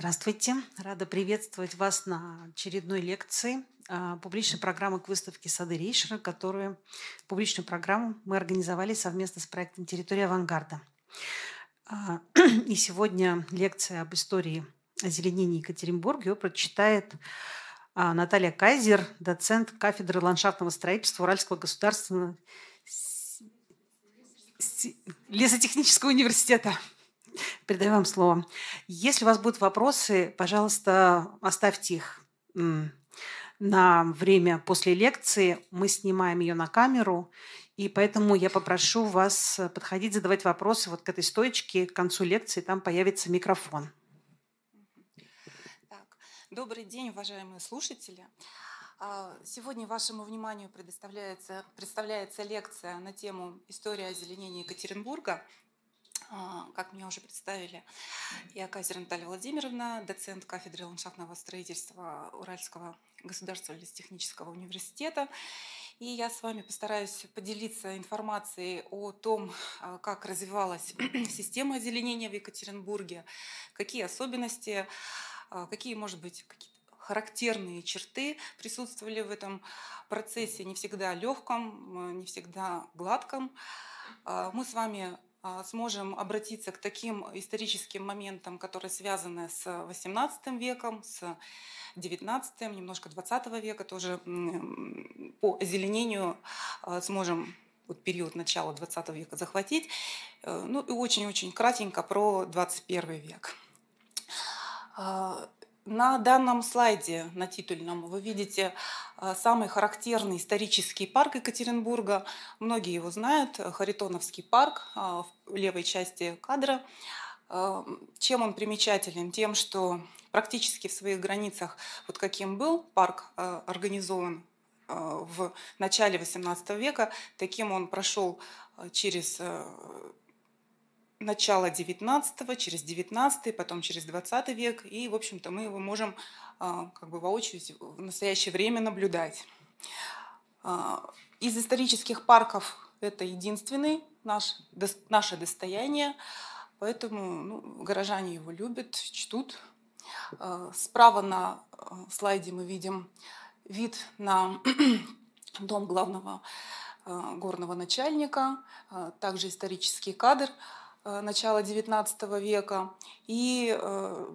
Здравствуйте. Рада приветствовать вас на очередной лекции а, публичной программы к выставке «Сады Рейшера», которую публичную программу мы организовали совместно с проектом «Территория авангарда». А, и сегодня лекция об истории озеленения Екатеринбурга ее прочитает а, Наталья Кайзер, доцент кафедры ландшафтного строительства Уральского государственного лесотехнического университета. Передаю вам слово. Если у вас будут вопросы, пожалуйста, оставьте их на время после лекции. Мы снимаем ее на камеру, и поэтому я попрошу вас подходить, задавать вопросы вот к этой стоечке к концу лекции. Там появится микрофон. Так, добрый день, уважаемые слушатели. А, сегодня вашему вниманию предоставляется, представляется лекция на тему «История озеленения Екатеринбурга» как меня уже представили, я Казер Наталья Владимировна, доцент кафедры ландшафтного строительства Уральского государственного лесотехнического университета. И я с вами постараюсь поделиться информацией о том, а, как развивалась система озеленения в Екатеринбурге, какие особенности, а, какие, может быть, какие характерные черты присутствовали в этом процессе, не всегда легком, не всегда гладком. Мы с вами а, сможем обратиться к таким историческим моментам, которые связаны с XVIII веком, с XIX, немножко XX века тоже по озеленению а, сможем вот период начала XX века захватить. Э, ну и очень-очень кратенько про 21 век. А, на данном слайде, на титульном, вы видите э, самый характерный исторический парк Екатеринбурга. Многие его знают, Харитоновский парк э, в левой части кадра. Э, чем он примечателен? Тем, что практически в своих границах, вот каким был парк организован в начале XVIII века, таким он прошел через начала 19 через 19 потом через 20 век, и, в общем-то, мы его можем а, как бы воочию в настоящее время наблюдать. А, из исторических парков это единственный наш, наше достояние, поэтому ну, горожане его любят, чтут. А, справа на слайде мы видим вид на дом главного горного начальника, также исторический кадр – начала XIX века. И э,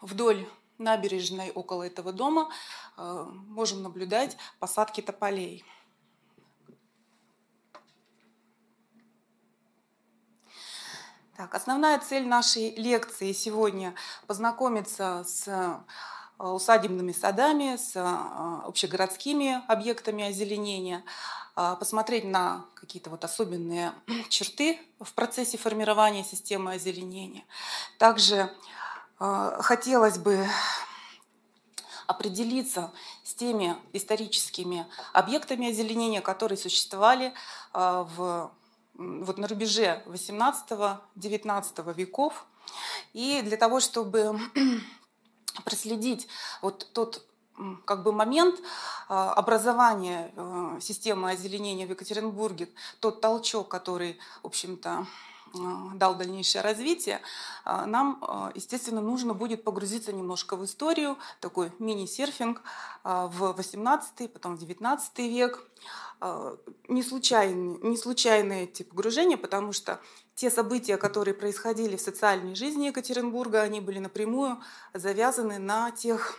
вдоль набережной около этого дома э, можем наблюдать посадки тополей. Так, основная цель нашей лекции сегодня познакомиться с усадебными садами, с общегородскими объектами озеленения, посмотреть на какие-то вот особенные черты в процессе формирования системы озеленения. Также а, хотелось бы определиться с теми историческими объектами озеленения, которые существовали а, в, вот на рубеже 18-19 веков. И для того, чтобы проследить вот тот как бы момент а, образования э, системы озеленения в Екатеринбурге, тот толчок, который, в общем-то, э, дал дальнейшее развитие, а, нам, э, естественно, нужно будет погрузиться немножко в историю, такой мини-серфинг а, в 18 потом в 19 век. Не случайные, не случайные эти погружения, потому что те события, которые происходили в социальной жизни Екатеринбурга, они были напрямую завязаны на тех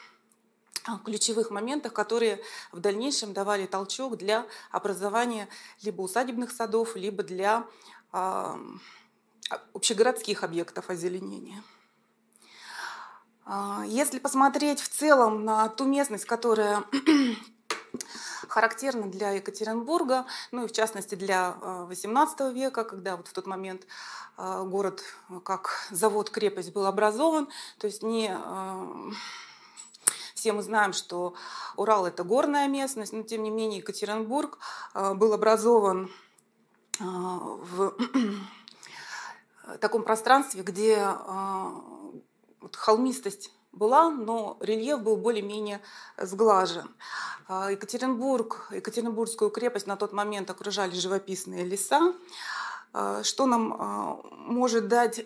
ключевых моментах, которые в дальнейшем давали толчок для образования либо усадебных садов, либо для э, общегородских объектов озеленения. Если посмотреть в целом на ту местность, которая характерна для Екатеринбурга, ну и в частности для XVIII века, когда вот в тот момент город как завод-крепость был образован, то есть не все мы знаем, что Урал – это горная местность, но тем не менее Екатеринбург э, был образован э, в таком пространстве, где э, холмистость была, но рельеф был более-менее сглажен. Екатеринбург, Екатеринбургскую крепость на тот момент окружали живописные леса. Что нам может дать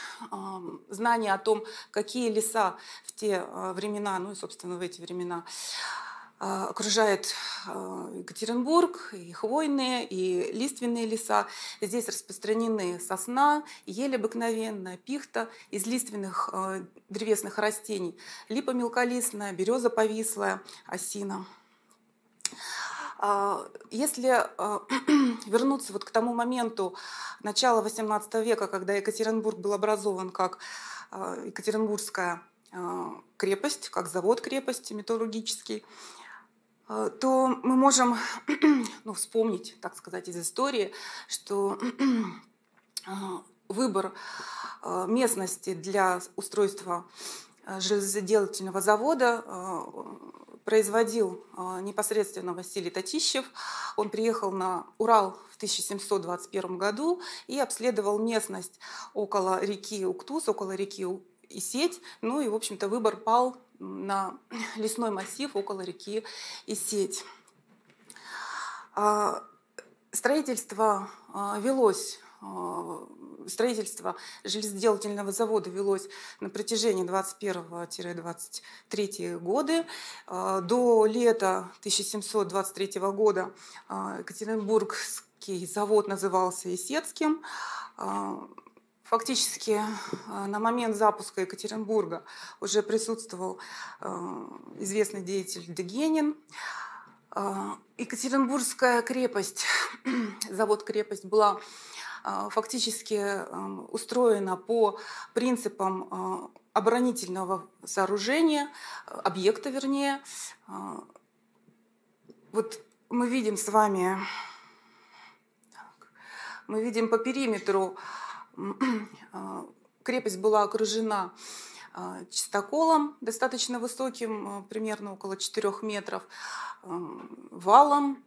знание о том, какие леса в те времена, ну и, собственно, в эти времена а, окружает а, Екатеринбург, и хвойные, и лиственные леса. Здесь распространены сосна, ель обыкновенная, пихта из лиственных а, древесных растений, липа мелколистная, береза повислая, осина. Если вернуться вот к тому моменту начала XVIII века, когда Екатеринбург был образован как Екатеринбургская крепость, как завод крепости металлургический, то мы можем ну, вспомнить, так сказать, из истории, что выбор местности для устройства железоделательного завода производил непосредственно Василий Татищев. Он приехал на Урал в 1721 году и обследовал местность около реки Уктус, около реки Исеть. Ну и, в общем-то, выбор пал на лесной массив около реки Исеть. А, строительство а, велось а, строительство железоделательного завода велось на протяжении 21-23 годы. До лета 1723 года Екатеринбургский завод назывался Исетским. Фактически э, на момент запуска Екатеринбурга уже присутствовал э, известный деятель Дегенин. Э, Екатеринбургская крепость, завод-крепость была фактически устроена по принципам оборонительного сооружения, объекта вернее. Вот мы видим с вами, мы видим по периметру а, крепость была окружена а, чистоколом достаточно высоким, а, примерно около 4 метров, валом,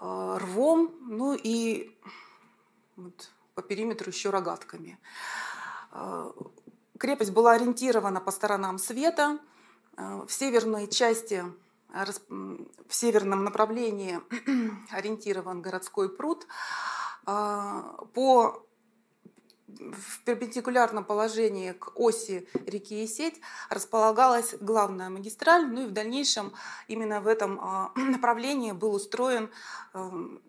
рвом, ну и вот по периметру еще рогатками. Крепость была ориентирована по сторонам света. В северной части, в северном направлении ориентирован городской пруд. По в перпендикулярном положении к оси реки Исеть располагалась главная магистраль, ну и в дальнейшем именно в этом направлении был устроен эм,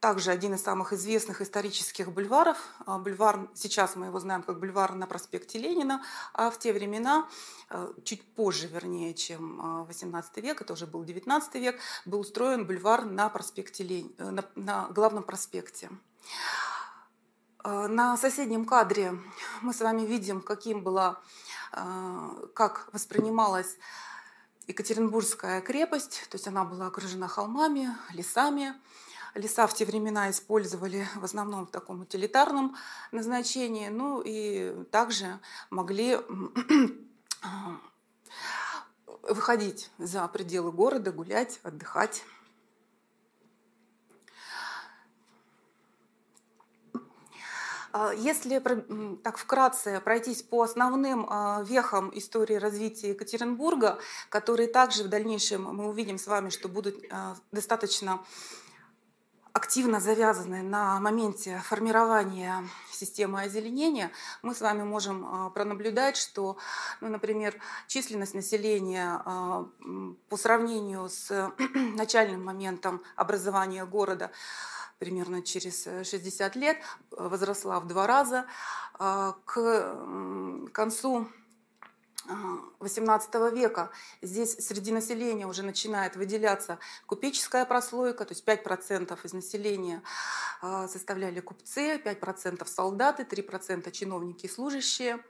также один из самых известных исторических бульваров. А, бульвар, сейчас мы его знаем как бульвар на проспекте Ленина, а в те времена, э, чуть позже, вернее, чем 18 а, век, это уже был 19 век, был устроен бульвар на, проспекте Лень... Э, на, на главном проспекте. А, на соседнем кадре мы с вами видим, каким была, как воспринималась Екатеринбургская крепость, то есть она была окружена холмами, лесами, Леса в те времена использовали в основном в таком утилитарном назначении, ну и также могли выходить за пределы города, гулять, отдыхать. А, если так вкратце пройтись по основным а, вехам истории развития Екатеринбурга, которые также в дальнейшем мы увидим с вами, что будут а, достаточно активно завязаны на моменте формирования системы озеленения, мы с вами можем а, пронаблюдать, что, ну, например, численность населения а, по сравнению с начальным моментом образования города примерно через 60 лет возросла в два раза. К концу XVIII века здесь среди населения уже начинает выделяться купеческая прослойка, то есть 5% из населения а, составляли купцы, 5% солдаты, 3% чиновники и служащие.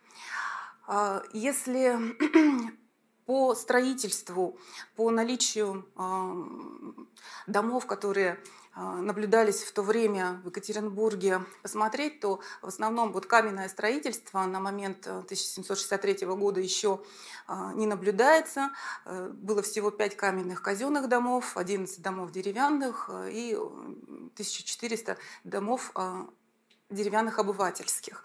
А, если по строительству, по наличию а, домов, которые а, наблюдались в то время в Екатеринбурге, посмотреть, то в основном вот каменное строительство на момент 1763 э, года еще а, не наблюдается. Э, было всего 5 каменных казенных домов, 11 домов деревянных э, и 1400 домов деревянных обывательских.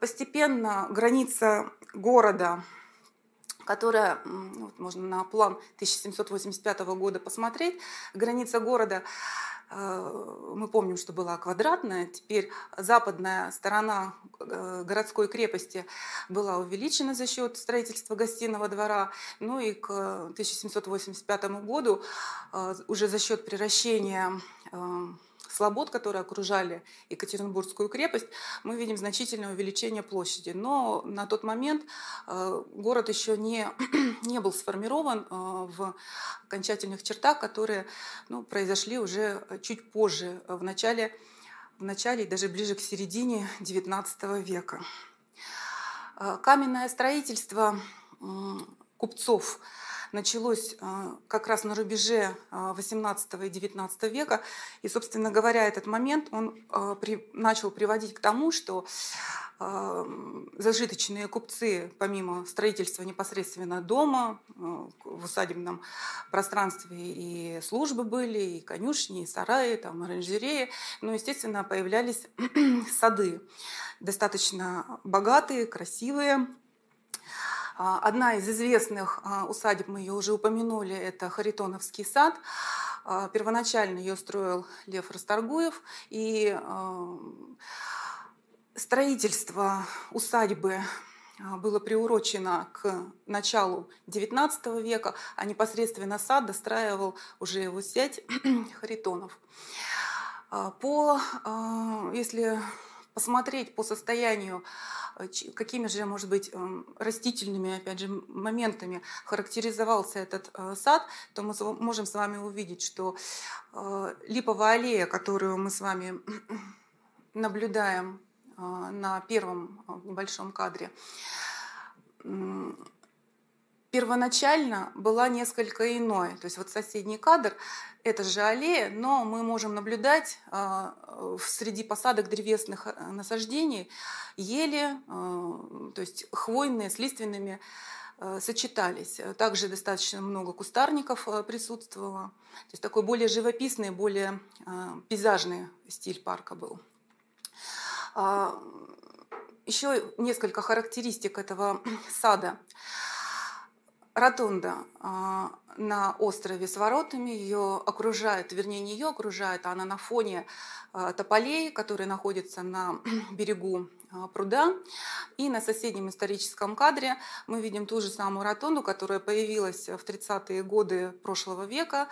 Постепенно граница города которая, вот можно на план 1785 года посмотреть, граница города Э, мы помним, что была квадратная, теперь западная сторона э, городской крепости была увеличена за счет строительства гостиного двора. Ну и к 1785 году э, уже за счет превращения слобод, которые окружали Екатеринбургскую крепость, мы видим значительное увеличение площади. Но на тот момент э, город еще не, не был сформирован э, в окончательных чертах, которые ну, произошли уже чуть позже, в начале, в начале и даже ближе к середине XIX века. Э, каменное строительство купцов – началось а, как раз на рубеже 18 а, и 19 века. И, собственно говоря, этот момент он а, начал приводить к тому, что зажиточные купцы, помимо строительства непосредственно дома, в усадебном пространстве и службы были, и конюшни, и сараи, там, оранжереи, ну, естественно, появлялись сады, достаточно богатые, красивые, одна из известных а, усадеб, мы ее уже упомянули, это Харитоновский сад. А, первоначально ее строил Лев Расторгуев, и строительство усадьбы было приурочено к началу XIX века, а непосредственно сад достраивал уже его сеть Харитонов. По, если посмотреть по состоянию какими же, может быть, эм, растительными, опять же, моментами характеризовался этот э, сад, то мы можем с вами увидеть, что э, липовая аллея, которую мы с вами наблюдаем на первом небольшом кадре, первоначально была несколько иной. То есть вот соседний кадр – это же аллея, но мы можем наблюдать а, среди посадок древесных э, насаждений ели, а, то есть хвойные с лиственными э, сочетались. Также достаточно много кустарников э, присутствовало. То есть такой более живописный, более пейзажный стиль парка был. А, Еще несколько характеристик этого сада – ротонда а, на острове с воротами, ее окружает, вернее не ее окружает, а она на фоне а, тополей, которые находятся на берегу а, пруда. И на соседнем историческом кадре мы видим ту же самую ротонду, которая появилась в 30-е годы прошлого века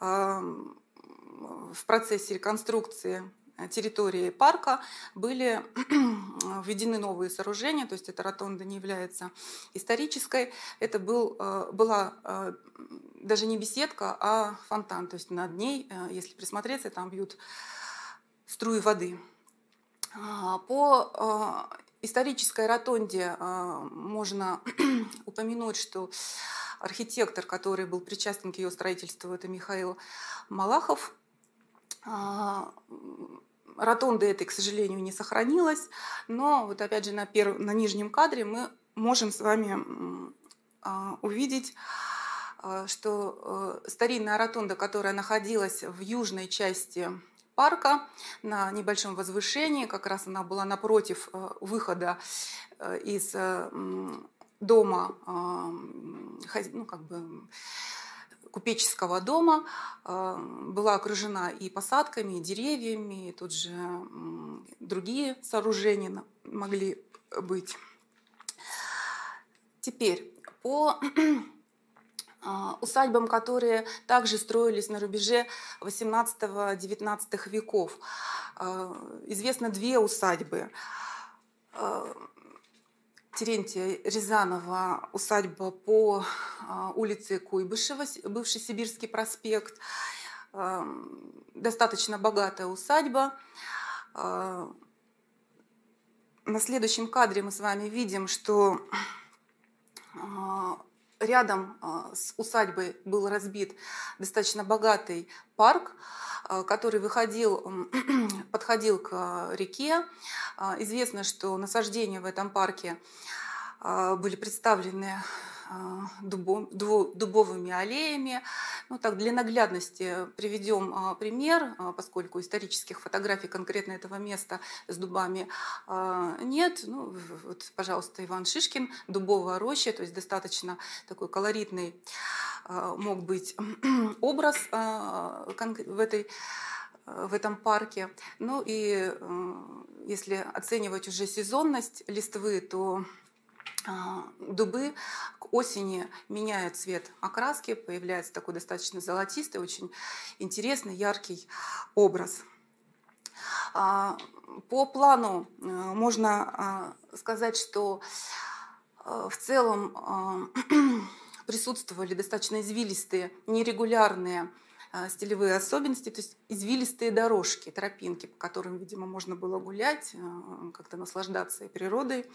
в процессе реконструкции территории парка были введены новые сооружения, то есть эта ротонда не является исторической. Это был, э, была э, даже не беседка, а фонтан. То есть над ней, э, если присмотреться, там бьют струи воды. А, по исторической ротонде можно упомянуть, что архитектор, который был причастен к ее строительству, это Михаил Малахов. А, Ротонды этой, к сожалению, не сохранилось, но вот опять же на, перв... на нижнем кадре мы можем с вами а, увидеть, а, что э, старинная ротонда, которая находилась в южной части парка на небольшом возвышении, как раз она была напротив э, выхода э, из дома, ну, как бы купеческого дома э, была окружена и посадками, и деревьями, и тут же другие сооружения могли быть. Теперь по э, усадьбам, которые также строились на рубеже 18-19 веков. Э, известно две усадьбы. Терентия Рязанова усадьба по а, улице Куйбышева, бывший Сибирский проспект. А, достаточно богатая усадьба. А, на следующем кадре мы с вами видим, что рядом с усадьбой был разбит достаточно богатый парк, Э, который выходил, подходил к реке. А, известно, что насаждения в этом парке а, были представлены а, дубовыми аллеями. Ну, так, для наглядности приведем пример, поскольку исторических фотографий конкретно этого места с дубами нет. Ну, вот, пожалуйста, Иван Шишкин, дубовая роща, то есть достаточно такой колоритный мог быть образ в этой в этом парке. Ну и если оценивать уже сезонность листвы, то дубы к осени меняют цвет окраски, появляется такой достаточно золотистый, очень интересный, яркий образ. По плану можно сказать, что в целом присутствовали достаточно извилистые, нерегулярные а, стилевые особенности, то есть извилистые дорожки, тропинки, по которым, видимо, можно было гулять, а, как-то наслаждаться природой,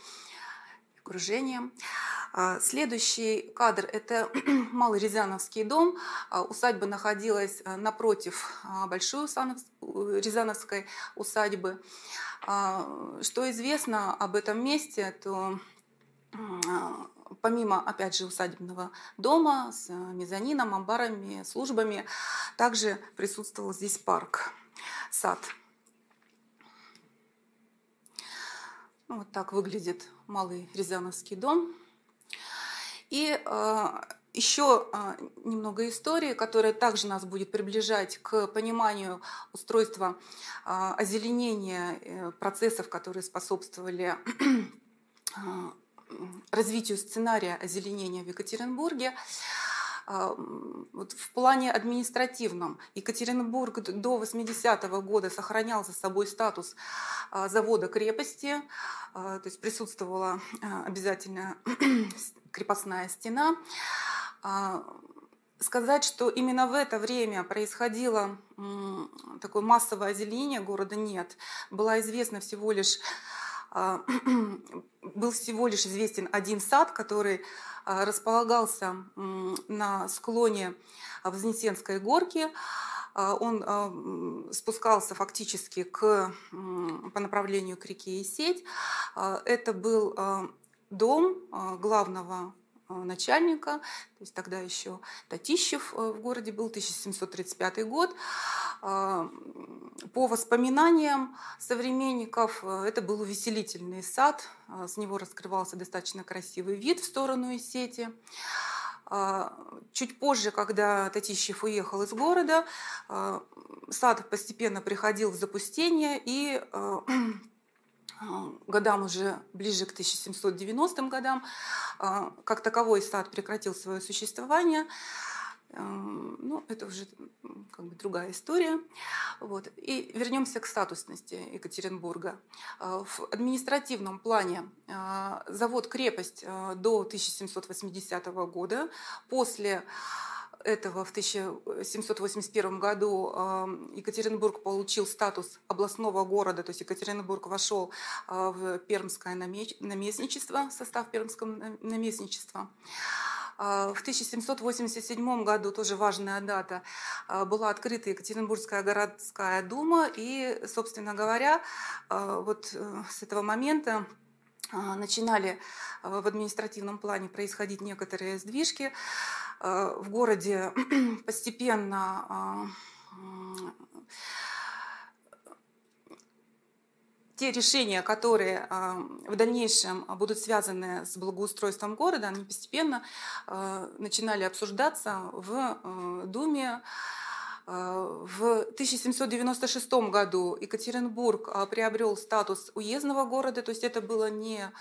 окружением. А, следующий кадр – это Малый Рязановский дом. Усадьба находилась напротив Большой Рязановской усадьбы. Что известно об этом месте, то помимо, опять же, усадебного дома с э, мезонином, амбарами, службами, также присутствовал здесь парк, сад. Вот так выглядит малый Рязановский дом. И э, еще э, немного истории, которая также нас будет приближать к пониманию устройства э, озеленения процессов, которые способствовали развитию сценария озеленения в Екатеринбурге. А, вот в плане административном Екатеринбург до 80-го года сохранял за собой статус а, завода-крепости, а, то есть присутствовала обязательно крепостная стена. Сказать, что именно в это время происходило такое массовое озеленение города нет. Была известна всего лишь был всего лишь известен один сад, который а, располагался на склоне Вознесенской горки. А, он спускался фактически к, по направлению к реке Исеть. Это был дом главного начальника, то есть тогда еще Татищев в городе был, 1735 год. А, по воспоминаниям современников, э, это был увеселительный сад, с него раскрывался достаточно красивый вид в сторону Исети. Чуть позже, когда Татищев уехал из города, сад постепенно приходил в запустение, и годам уже ближе к 1790 годам, как таковой сад прекратил свое существование. Ну, это уже как бы другая история. Вот. И вернемся к статусности Екатеринбурга. В административном плане завод-крепость до 1780 года. После этого в 1781 году Екатеринбург получил статус областного города, то есть Екатеринбург вошел в Пермское наместничество, состав Пермского наместничества. А, в 1787 году, тоже важная дата, а, была открыта Екатеринбургская городская дума, и, собственно говоря, вот э, с этого момента начинали в административном плане происходить некоторые сдвижки. В городе постепенно те решения, которые а, в дальнейшем будут связаны с благоустройством города, они постепенно начинали обсуждаться в Думе. В 1796 году Екатеринбург приобрел статус уездного города, то есть это было не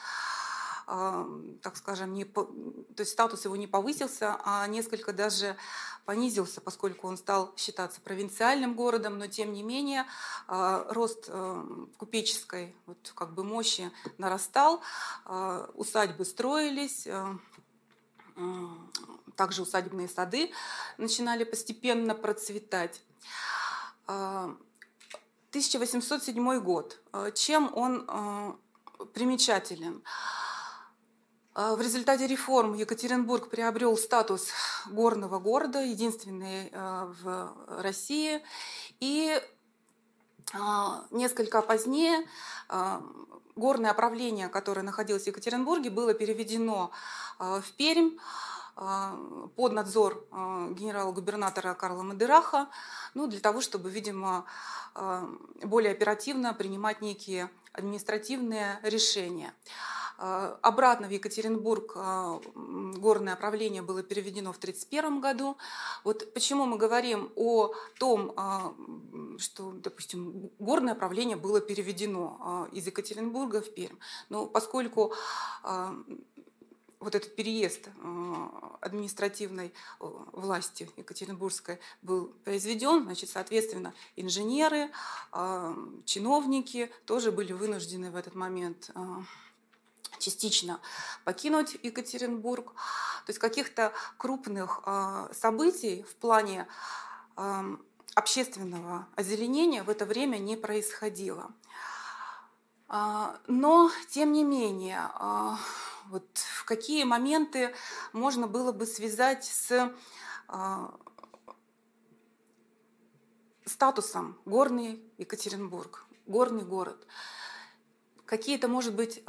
так скажем, не, то есть статус его не повысился, а несколько даже понизился, поскольку он стал считаться провинциальным городом, но тем не менее а, рост э, купеческой вот, как бы мощи нарастал, а, усадьбы строились, э, также усадебные сады начинали постепенно процветать. 1807 а, год. Чем он примечателен? А, в результате реформ Екатеринбург приобрел статус горного города, единственный а, в России. И а, несколько позднее горное правление, которое находилось в Екатеринбурге, было переведено в Пермь под надзор генерала-губернатора Карла Мадераха, ну, для того, чтобы, видимо, более оперативно принимать некие административные решения. Обратно в Екатеринбург горное правление было переведено в 1931 году. Вот почему мы говорим о том, что, допустим, горное правление было переведено из Екатеринбурга в Пермь. Но поскольку вот этот переезд административной власти Екатеринбургской был произведен, значит, соответственно, инженеры, чиновники тоже были вынуждены в этот момент частично покинуть Екатеринбург. То есть каких-то крупных событий в плане общественного озеленения в это время не происходило. Но, тем не менее, вот в какие моменты можно было бы связать с а, статусом горный Екатеринбург, горный город. Какие-то, может быть,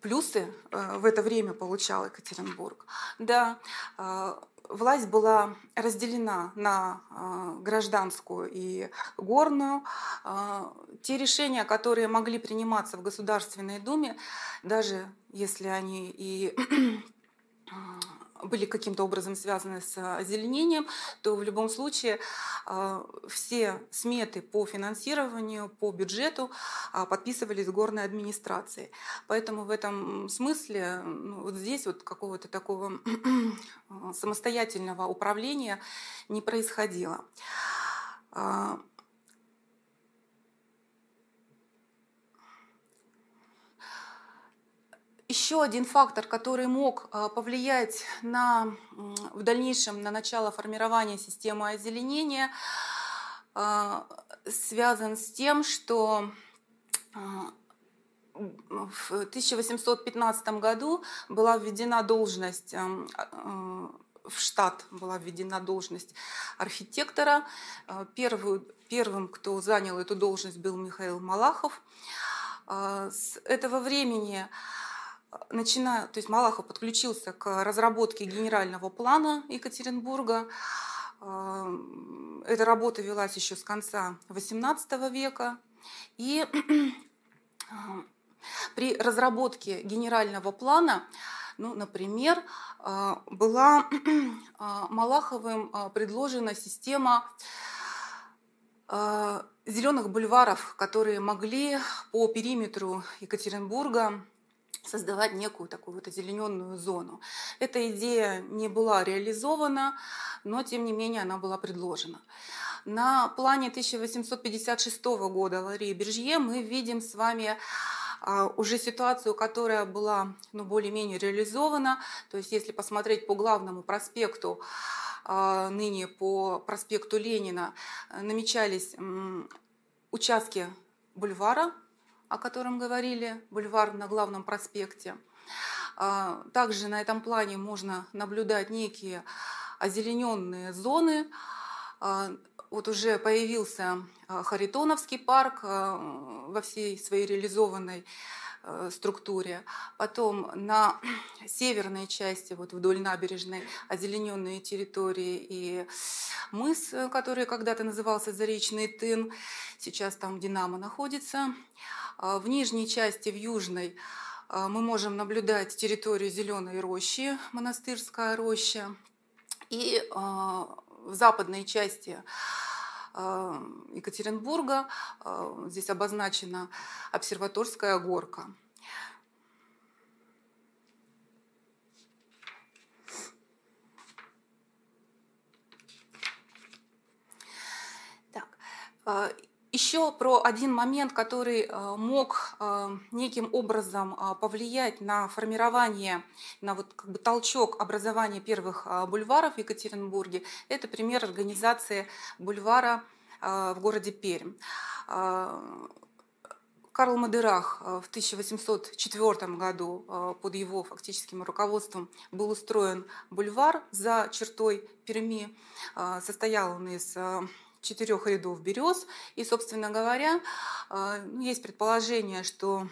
плюсы э, в это время получал Екатеринбург. Да, а, власть была разделена на а, гражданскую и горную. Те решения, которые могли приниматься в Государственной Думе, даже если они и были каким-то образом связаны с озеленением, то в любом случае а, все сметы по финансированию, по бюджету а, подписывались горной администрацией. Поэтому в этом смысле ну, вот здесь вот какого-то такого самостоятельного управления не происходило. Еще один фактор, который мог а, повлиять на, в дальнейшем на начало формирования системы озеленения, а, связан с тем, что а, в 1815 году была введена должность в штат была введена должность архитектора. Первый, первым, кто занял эту должность, был Михаил Малахов. С этого времени начиная, то есть Малахов подключился к разработке генерального плана Екатеринбурга. Эм, эта работа велась еще с конца XVIII века. И эм, при разработке генерального плана, ну, например, э, была э, Малаховым э, предложена система зеленых бульваров, которые могли по периметру Екатеринбурга создавать некую такую вот озелененную зону. Эта идея не была реализована, но тем не менее она была предложена. На плане 1856 года Ларии Бержье мы видим с вами а, уже ситуацию, которая была ну, более-менее реализована. То есть если посмотреть по главному проспекту, а, ныне по проспекту Ленина, намечались участки бульвара о котором говорили, бульвар на главном проспекте. А, также на этом плане можно наблюдать некие озелененные зоны. А, вот уже появился а, Харитоновский парк во всей своей реализованной Э, структуре. Потом на северной части, вот вдоль набережной, озелененные территории и мыс, который когда-то назывался Заречный Тын, сейчас там Динамо находится. А в нижней части, в южной, э, мы можем наблюдать территорию Зеленой рощи, монастырская роща. И э, в западной части Екатеринбурга. Здесь обозначена обсерваторская горка. Так. Еще про один момент, который э, мог э, неким образом э, повлиять на формирование, на вот как бы толчок образования первых бульваров в Екатеринбурге, это пример организации бульвара в городе Пермь. Карл Мадерах в 1804 году под его фактическим руководством был устроен бульвар за чертой Перми. Состоял он из четырех рядов берез. И, собственно говоря, э, ну, есть предположение, что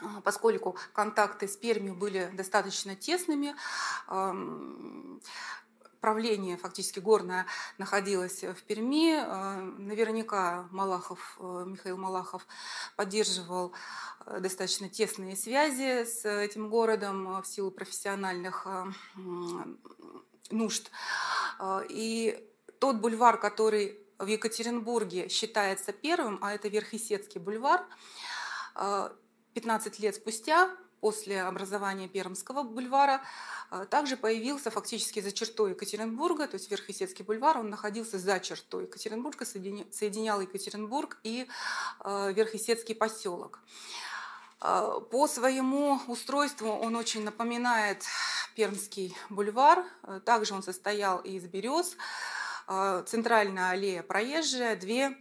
э, поскольку контакты с Пермью были достаточно тесными, эм, правление фактически горное находилось в Перми. Наверняка Малахов, Михаил Малахов поддерживал достаточно тесные связи с этим городом в силу профессиональных нужд. И тот бульвар, который в Екатеринбурге считается первым, а это Верхесецкий бульвар, 15 лет спустя после образования Пермского бульвара а, также появился фактически за чертой Екатеринбурга, то есть Верхесецкий бульвар, он находился за чертой Екатеринбурга, соединял Екатеринбург и а, Верхесецкий поселок. По своему устройству он очень напоминает Пермский бульвар. Также он состоял из берез, центральная аллея проезжая, две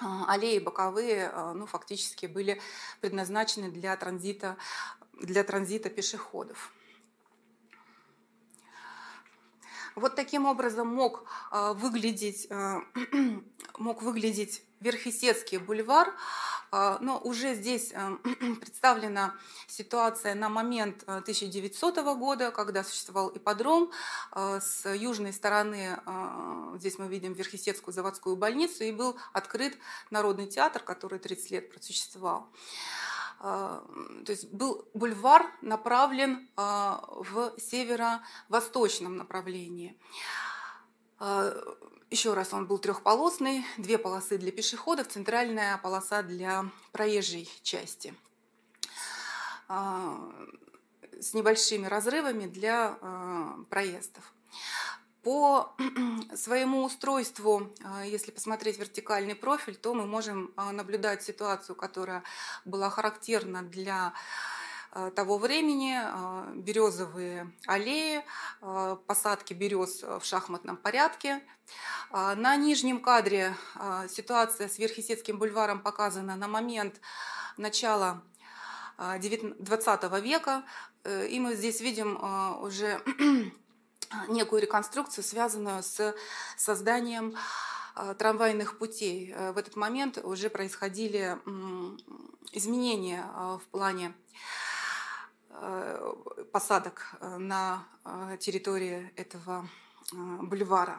аллеи боковые ну, фактически были предназначены для транзита для транзита пешеходов. Вот таким образом мог а, выглядеть, а, мог выглядеть Верхесецкий бульвар, а, но уже здесь представлена ситуация на момент 1900 года, когда существовал ипподром. С южной стороны здесь мы видим Верхесецкую заводскую больницу и был открыт Народный театр, который 30 лет просуществовал. А, то есть был бульвар направлен а, в северо-восточном направлении. А, Еще раз, он был трехполосный, две полосы для пешеходов, центральная полоса для проезжей части с небольшими разрывами для проездов. По своему устройству, а, если посмотреть вертикальный профиль, то мы можем а, наблюдать ситуацию, которая была характерна для а, того времени березовые аллеи, посадки берез в шахматном порядке. На нижнем кадре ситуация с Верхесецким бульваром показана на момент начала 20 века. Э, и мы здесь видим уже некую реконструкцию, связанную с созданием трамвайных путей. Э, в этот момент уже происходили изменения в плане э, посадок э, на территории этого бульвара.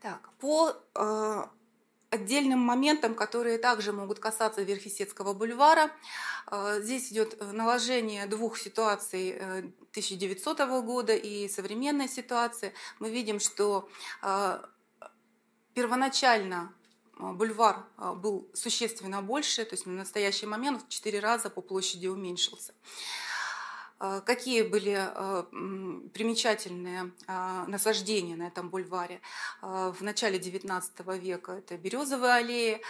Так, по отдельным моментам, которые также могут касаться Верхесецкого бульвара. А, здесь идет э, наложение двух ситуаций 1900 э, года и современной ситуации. Мы видим, что а, первоначально бульвар был существенно больше, то есть на настоящий момент в четыре раза по площади уменьшился. А, какие были а, примечательные а, насаждения на этом бульваре? В начале XIX века это березовые аллеи,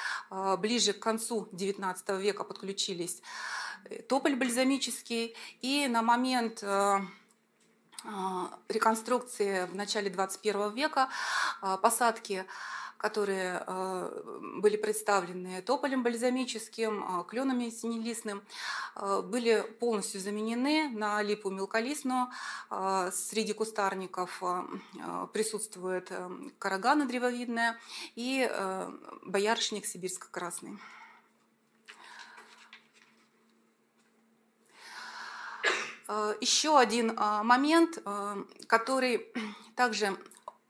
ближе к концу XIX века подключились э, тополь бальзамический, и на момент реконструкции в начале 21 века посадки которые э, были представлены тополем бальзамическим, э, кленами синелистным, э, были полностью заменены на липу мелколистную. Среди кустарников присутствует карагана древовидная и боярышник сибирско-красный. Еще один момент, который также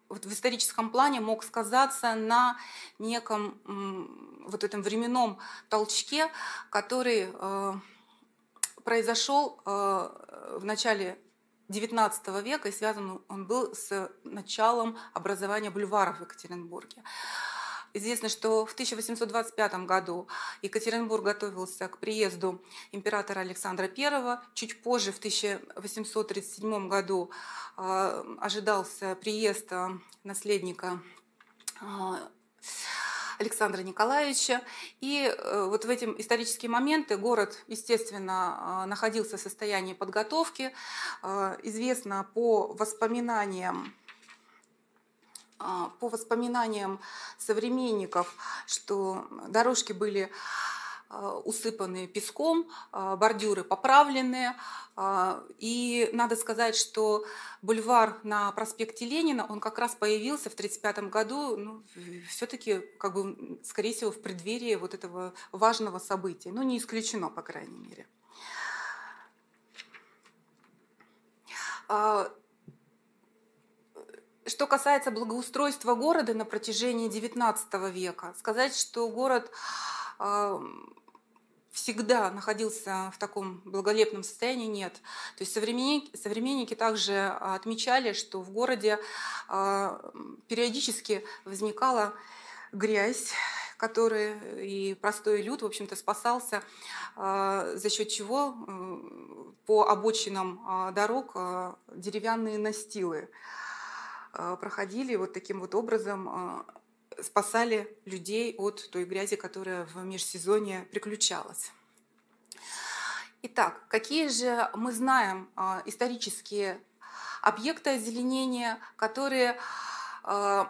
в историческом плане мог сказаться на неком вот этом временном толчке, который э, произошел э, в начале XIX века, и связан он был с началом образования бульваров в Екатеринбурге. Известно, что в 1825 году Екатеринбург готовился к приезду императора Александра I. Чуть позже, в 1837 году, а, ожидался приезд а, наследника а, Александра Николаевича. И э, вот в эти исторические моменты город, естественно, находился в состоянии подготовки. Известно по воспоминаниям по воспоминаниям современников, что дорожки были а, усыпаны песком, а, бордюры поправлены. И надо сказать, что бульвар на проспекте Ленина, он как раз появился в 1935 году, ну, все-таки, как бы, скорее всего, в преддверии вот этого важного события. Ну, не исключено, по крайней мере. Что касается благоустройства города на протяжении XIX века, сказать, что город всегда находился в таком благолепном состоянии, нет. То есть современники, современники также отмечали, что в городе периодически возникала грязь, который и простой люд, в общем-то, спасался, за счет чего по обочинам дорог деревянные настилы проходили вот таким вот образом спасали людей от той грязи, которая в межсезонье приключалась. Итак, какие же мы знаем э, исторические объекты озеленения, которые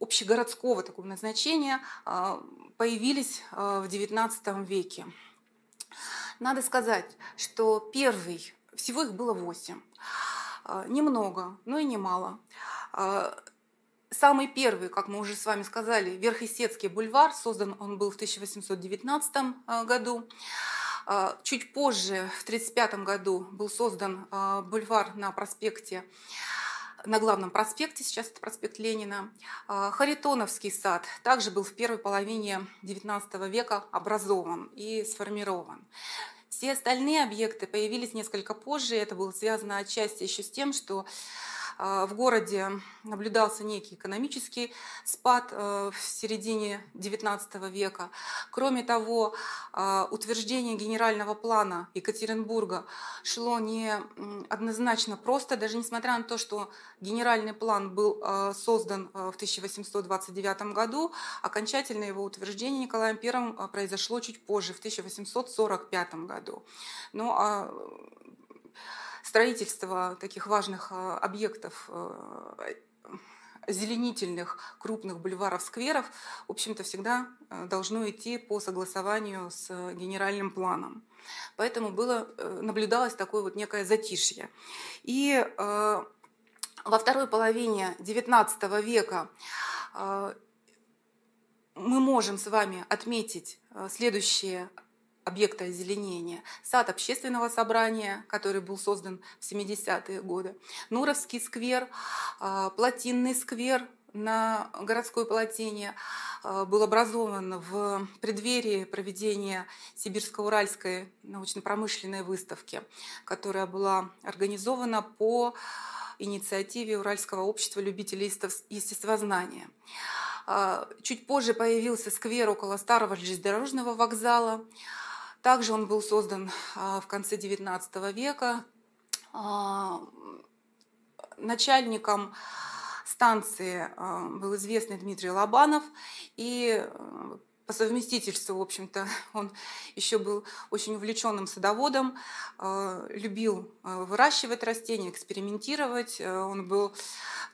общегородского такого назначения появились в XIX веке? Надо сказать, что первый, всего их было восемь, немного, но и немало. Самый первый, как мы уже с вами сказали, Верхесецкий бульвар, создан он был в 1819 э, году. Э, чуть позже, в 1935 году, был создан бульвар на проспекте на главном проспекте, сейчас это проспект Ленина. Харитоновский сад также был в первой половине XIX века образован и сформирован. Все остальные объекты появились несколько позже. Это было связано отчасти еще с тем, что а, в городе наблюдался некий экономический спад э, в середине XIX века. Кроме того, а, утверждение генерального плана Екатеринбурга шло не однозначно просто, даже несмотря на то, что генеральный план был а, создан э, в 1829 году, окончательное его утверждение Николаем I произошло чуть позже, в 1845 году. Ну, а строительство таких важных э, объектов э, зеленительных крупных бульваров, скверов, в общем-то, всегда э, должно идти по согласованию с генеральным планом. Поэтому было, наблюдалось такое вот некое затишье. И во второй половине XIX века мы можем с вами отметить следующие объекта озеленения, сад общественного собрания, который был создан в 70-е годы, Нуровский сквер, а, Плотинный сквер на городской плотине а, был образован в преддверии проведения Сибирско-Уральской научно-промышленной выставки, которая была организована по инициативе Уральского общества любителей естествознания. А, чуть позже появился сквер около старого железнодорожного вокзала. Также он был создан а, в конце XIX века а, начальником станции а, был известный Дмитрий Лобанов, и по совместительству, в общем-то, он еще был очень увлеченным садоводом, любил выращивать растения, экспериментировать. Он был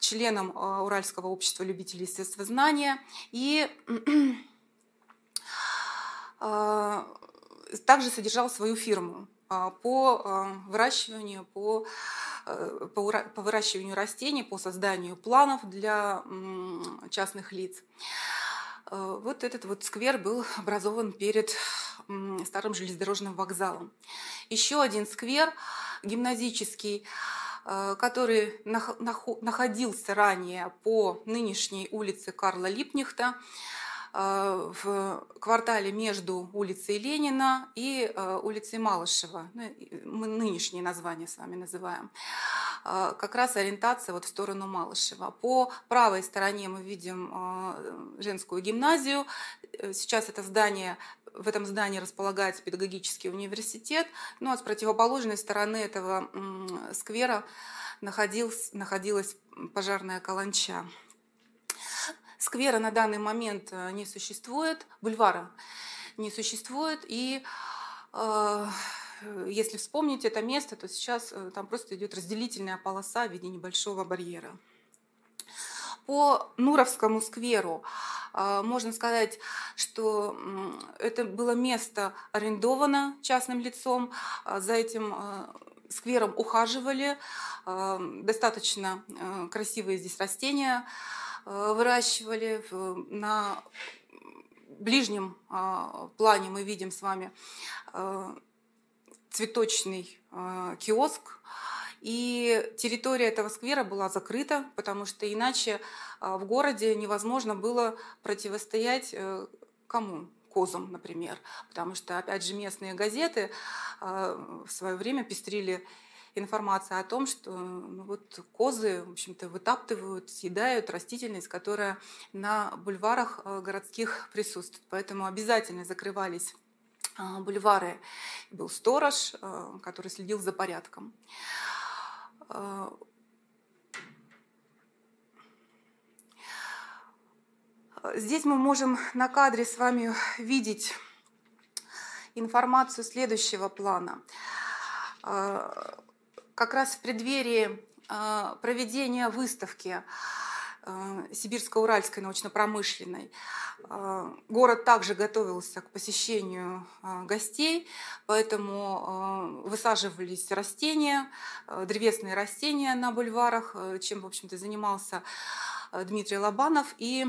членом Уральского общества любителей естествознания и также содержал свою фирму а, по а, выращиванию, по, э, по, выращиванию растений, по созданию планов для частных лиц. Э, вот этот вот сквер был образован перед старым железнодорожным вокзалом. Еще один сквер гимназический, э, который находился ранее по нынешней улице Карла Липнихта, в квартале между улицей Ленина и э, улицей Малышева. Ну, мы нынешнее название с вами называем. Э, как раз ориентация вот в сторону Малышева. По правой стороне мы видим женскую гимназию. Сейчас это здание в этом здании располагается педагогический университет, ну а с противоположной стороны этого сквера находилась пожарная каланча. Сквера на данный момент э, не существует, бульвара не существует, и э, если вспомнить это место, то сейчас э, там просто идет разделительная полоса в виде небольшого барьера. По Нуровскому скверу э, можно сказать, что это было место арендовано частным лицом, за этим сквером ухаживали, достаточно красивые здесь растения, выращивали. На ближнем а, плане мы видим с вами э, цветочный э, киоск. И территория этого сквера была закрыта, потому что иначе в городе невозможно было противостоять э, кому? Козам, например. Потому что, опять же, местные газеты в свое время пестрили информация о том, что вот козы, в общем-то, вытаптывают, съедают растительность, которая на бульварах э, городских присутствует. Поэтому обязательно закрывались а, бульвары. Был сторож, э, который следил за порядком. Э, здесь мы можем на кадре с вами видеть информацию следующего плана как раз в преддверии а, проведения выставки а, Сибирско-Уральской научно-промышленной. А, город также готовился к посещению гостей, поэтому высаживались растения, древесные растения на бульварах, чем, в общем-то, занимался Дмитрий Лобанов. И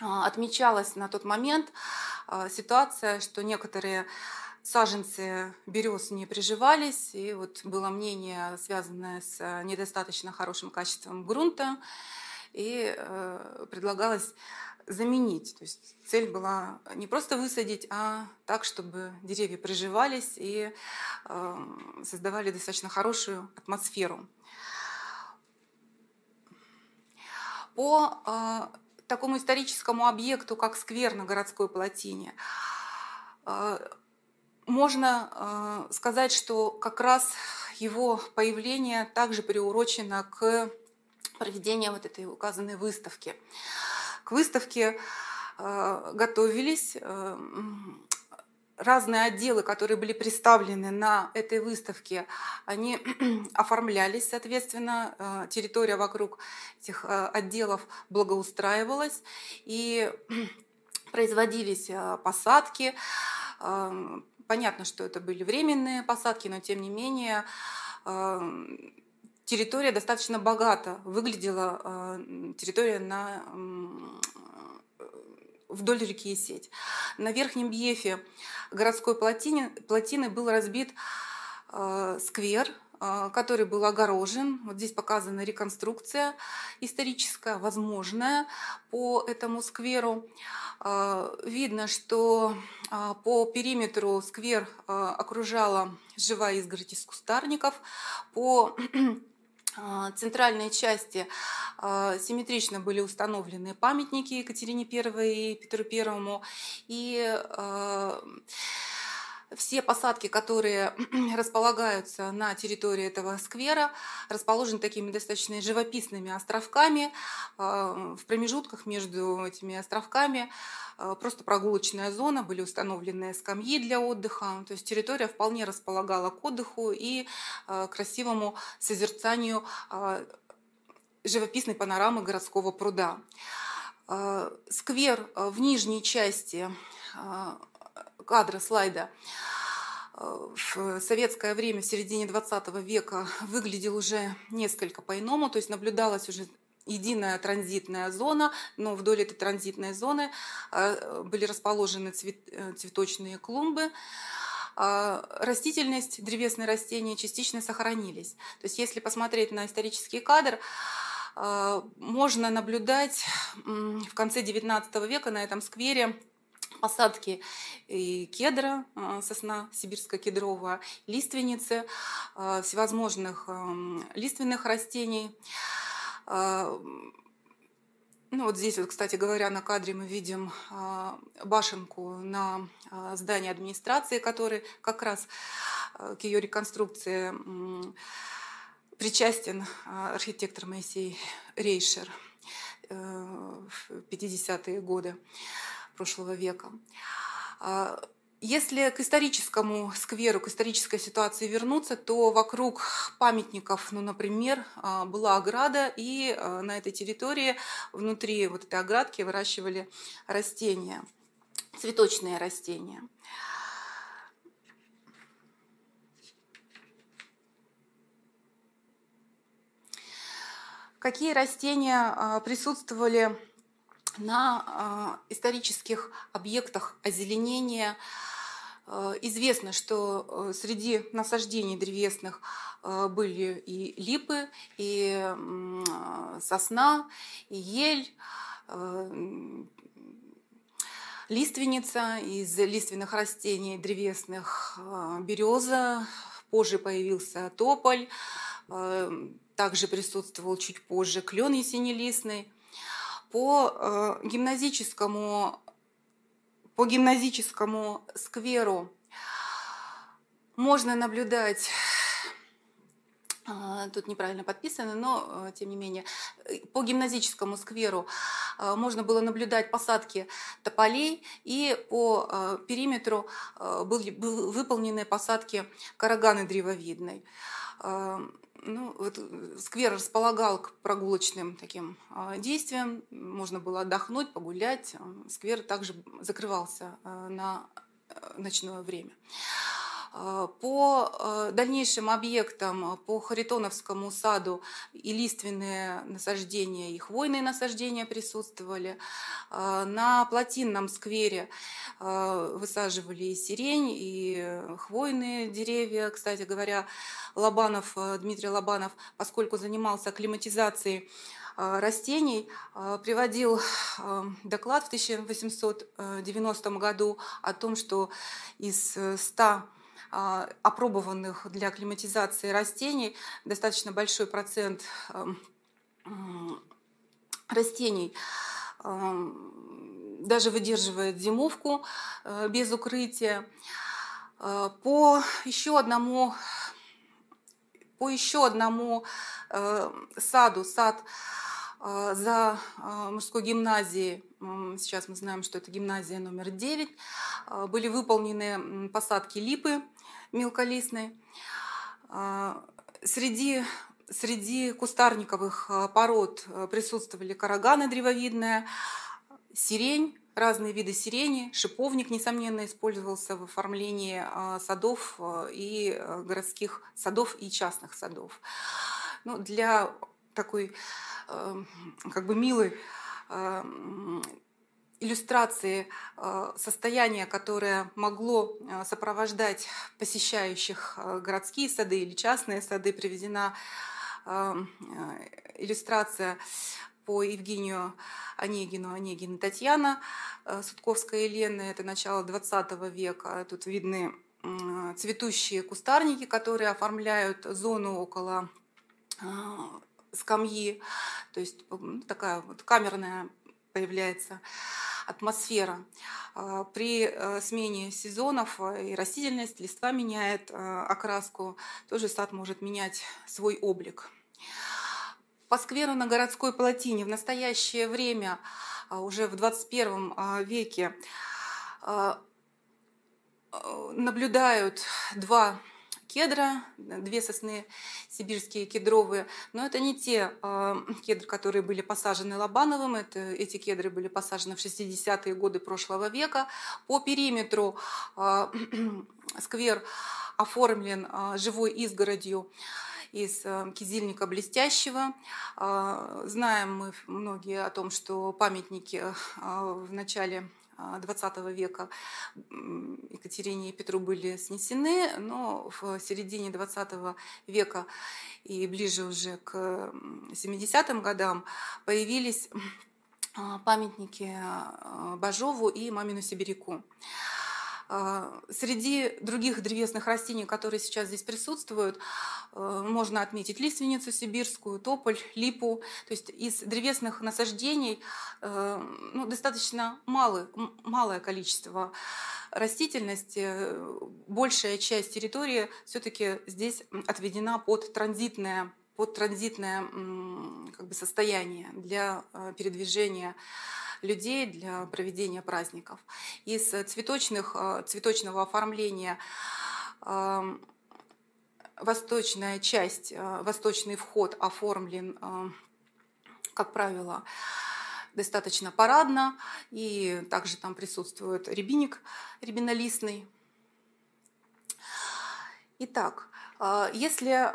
отмечалась на тот момент ситуация, что некоторые саженцы берез не приживались, и вот было мнение, связанное с э, недостаточно хорошим качеством грунта, и э, предлагалось заменить. То есть цель была не просто высадить, а так, чтобы деревья приживались и э, создавали достаточно хорошую атмосферу. По э, такому историческому объекту, как сквер на городской плотине, э, можно э, сказать, что как раз его появление также приурочено к проведению вот этой указанной выставки. К выставке э, готовились э, разные отделы, которые были представлены на этой выставке, они оформлялись, соответственно, территория вокруг этих отделов благоустраивалась, и производились посадки, Понятно, что это были временные посадки, но тем не менее эм, территория достаточно богато выглядела, э, территория на, вдоль реки Сеть. На Верхнем Бьефе городской плотине, плотины был разбит э, сквер, который был огорожен. Вот здесь показана реконструкция историческая, возможная по этому скверу. А, видно, что а, по периметру сквер а, окружала живая изгородь из кустарников. По центральной части симметрично были установлены памятники Екатерине I и Петру I. И все посадки, которые располагаются на территории этого сквера, расположены такими достаточно живописными островками. А, в промежутках между этими островками а, просто прогулочная зона, были установлены скамьи для отдыха. То есть территория вполне располагала к отдыху и а, красивому созерцанию живописной панорамы городского пруда. Сквер в нижней части кадра слайда э, в советское время, в середине 20 века, выглядел уже несколько по-иному, то есть наблюдалась уже единая транзитная зона, но вдоль этой транзитной зоны э, были расположены э, цветочные клумбы, растительность, древесные растения частично сохранились. То есть если посмотреть на исторический кадр, можно наблюдать в конце XIX века на этом сквере посадки кедра, а, сосна сибирско-кедровая, лиственницы, а, всевозможных лиственных растений. А, ну вот здесь вот, кстати говоря, на кадре мы видим башенку на здании администрации, который как раз к ее реконструкции причастен архитектор Моисей Рейшер э, в 50-е годы прошлого века. А, если к историческому скверу, к исторической ситуации вернуться, то вокруг памятников, ну, например, а, была ограда, и а, на этой территории внутри вот этой оградки выращивали растения, цветочные растения. Какие растения присутствовали на а, исторических объектах озеленения Известно, что среди насаждений древесных были и липы, и сосна, и ель, лиственница из лиственных растений древесных, береза, позже появился тополь, также присутствовал чуть позже клен ясенелистный. По гимназическому по гимназическому скверу можно наблюдать а, Тут неправильно подписано, но э, тем не менее. По гимназическому скверу э, можно было наблюдать посадки тополей, и по э, периметру были выполнены посадки караганы древовидной ну, вот э, сквер располагал к прогулочным таким а, действиям, можно было отдохнуть, погулять. Сквер также закрывался э, на э, ночное время. А, по а, дальнейшим объектам, по Харитоновскому саду и лиственные насаждения, и хвойные насаждения присутствовали. А, на плотинном сквере высаживали и сирень, и хвойные деревья. Кстати говоря, Лобанов, Дмитрий Лобанов, поскольку занимался акклиматизацией растений, приводил доклад в 1890 году о том, что из 100 а, опробованных для акклиматизации растений достаточно большой процент эм, растений эм, даже выдерживает зимовку э, без укрытия. Э, по еще одному, по еще одному э, саду, сад за мужской гимназией, сейчас мы знаем, что это гимназия номер 9, были выполнены посадки липы мелколистной. А, среди, среди кустарниковых а, пород а, присутствовали караганы древовидная, сирень, разные виды сирени, шиповник, несомненно, использовался в оформлении садов и городских садов и частных садов. Ну, для такой как бы милой иллюстрации э, состояния, которое могло э, сопровождать посещающих э, городские сады или частные сады, приведена иллюстрация по Евгению Онегину, Онегина Татьяна, Судковская Елена, это начало 20 века. Тут видны цветущие кустарники, которые оформляют зону около скамьи, то есть такая вот камерная появляется атмосфера. А, при э, смене сезонов э, и растительность, листва меняет э, окраску, тоже сад может менять свой облик. По скверу на городской плотине в настоящее время, а, уже в 21 а, веке, наблюдают два кедра, две сосны сибирские кедровые, но это не те э, кедры, которые были посажены Лобановым, это, эти кедры были посажены в 60-е годы прошлого века. По периметру э, сквер оформлен э, живой изгородью из кизильника блестящего. Знаем мы многие о том, что памятники в начале XX а, века Екатерине и Петру были снесены, но в середине XX века и ближе уже к 70-м годам появились а, памятники а, Бажову и Мамину Сибиряку. А, среди других древесных растений, которые сейчас здесь присутствуют, э, можно отметить лиственницу сибирскую, тополь, липу. То есть из древесных насаждений э, ну, достаточно малый, малое количество растительности. Большая часть территории все-таки здесь отведена под транзитное под транзитное как бы, состояние для э, передвижения людей для проведения праздников. Из цветочных, э, цветочного оформления эм, восточная часть, э, восточный вход оформлен, э, как правило, достаточно парадно, и также там присутствует рябиник рябинолистный. Итак, если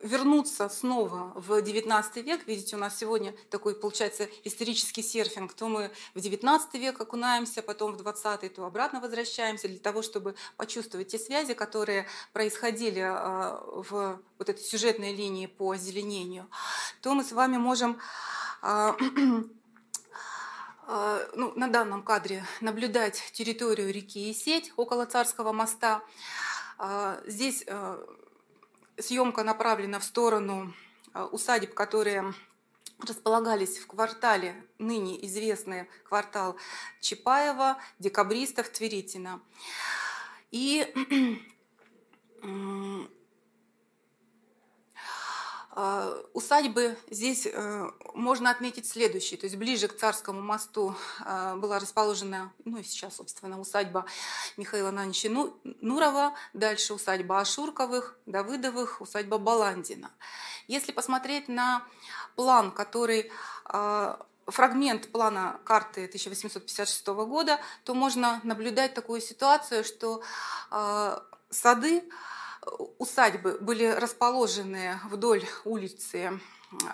вернуться снова в 19 век, видите, у нас сегодня такой, получается, исторический серфинг, то мы в 19 век окунаемся, потом в 20 то обратно возвращаемся, для того, чтобы почувствовать те связи, которые происходили а, в вот этой сюжетной линии по озеленению, то мы с вами можем а, ну, на данном кадре наблюдать территорию реки Сеть около Царского моста. Здесь съемка направлена в сторону э, усадеб, которые располагались в квартале, ныне известный квартал Чапаева, декабристов, Тверитина. И усадьбы здесь э, можно отметить следующее. То есть ближе к Царскому мосту а, была расположена, ну и сейчас, собственно, усадьба Михаила Нанича Нурова, дальше усадьба Ашурковых, Давыдовых, усадьба Баландина. Если посмотреть на план, который а, фрагмент плана карты 1856 года, то можно наблюдать такую ситуацию, что сады усадьбы были расположены вдоль улицы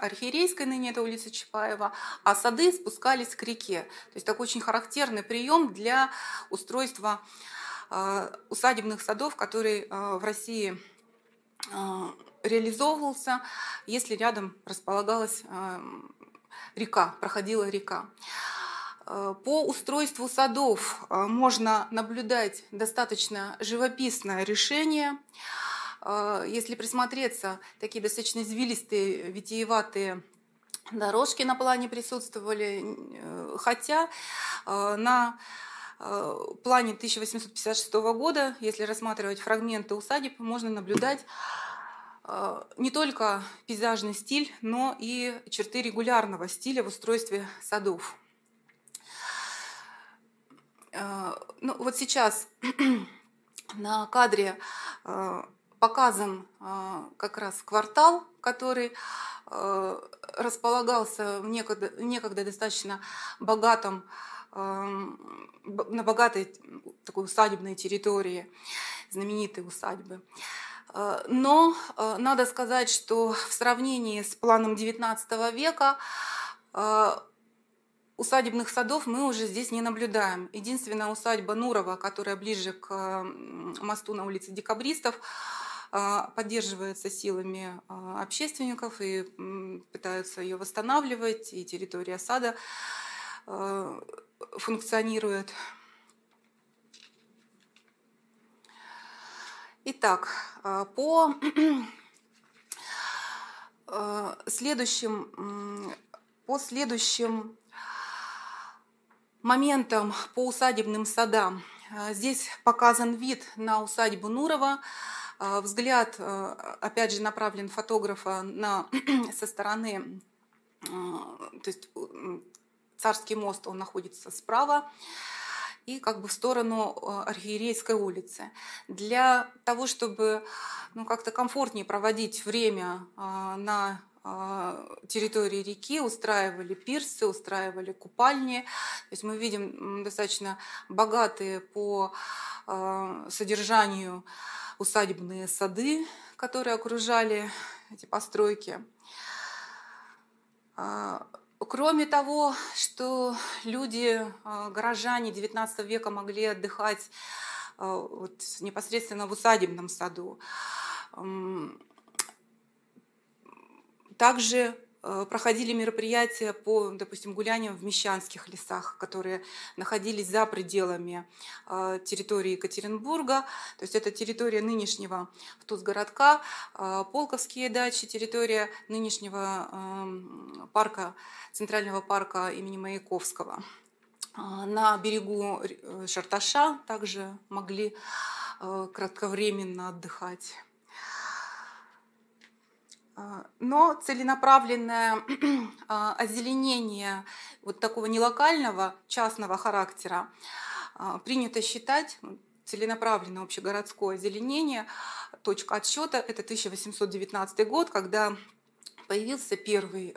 Архиерейской, ныне это улица Чапаева, а сады спускались к реке. То есть такой очень характерный прием для устройства э, усадебных садов, который э, в России э, реализовывался, если рядом располагалась река, проходила река. По устройству садов можно наблюдать достаточно живописное решение – если присмотреться, такие достаточно извилистые, витиеватые дорожки на плане присутствовали, э, хотя а, на плане 1856 года, если рассматривать фрагменты усадеб, можно наблюдать не только пейзажный стиль, но и черты регулярного стиля в устройстве садов. Ну, вот сейчас на кадре показан а, как раз квартал, который а, располагался в некогда, некогда достаточно богатом, на богатой такой усадебной территории, знаменитой усадьбы. А, но надо сказать, что в сравнении с планом XIX века усадебных садов мы уже здесь не наблюдаем. Единственная усадьба Нурова, которая ближе к мосту на улице Декабристов, поддерживается силами а, общественников и пытаются ее восстанавливать, и территория сада а, функционирует. Итак, по следующим, по следующим моментам по усадебным садам здесь показан вид на усадьбу Нурова. А, взгляд, э, опять же, направлен фотографа на, со стороны, а, то есть Царский мост, он находится справа, и как бы в сторону Архиерейской улицы. Для того, чтобы ну, как-то комфортнее проводить время а, на территории реки устраивали пирсы, устраивали купальни. То есть мы видим достаточно богатые по содержанию усадебные сады, которые окружали эти постройки. А, кроме того, что люди, а, горожане XIX века могли отдыхать а, вот непосредственно в усадебном саду, также проходили мероприятия по, допустим, гуляниям в Мещанских лесах, которые находились за пределами э, территории Екатеринбурга. То есть это территория нынешнего Втузгородка, э, Полковские дачи, территория нынешнего эм, парка, Центрального парка имени Маяковского. На берегу Шарташа также могли кратковременно отдыхать. А, но целенаправленное а, озеленение вот такого нелокального частного характера а, принято считать целенаправленное общегородское озеленение. Точка отсчета – это 1819 год, когда появился первый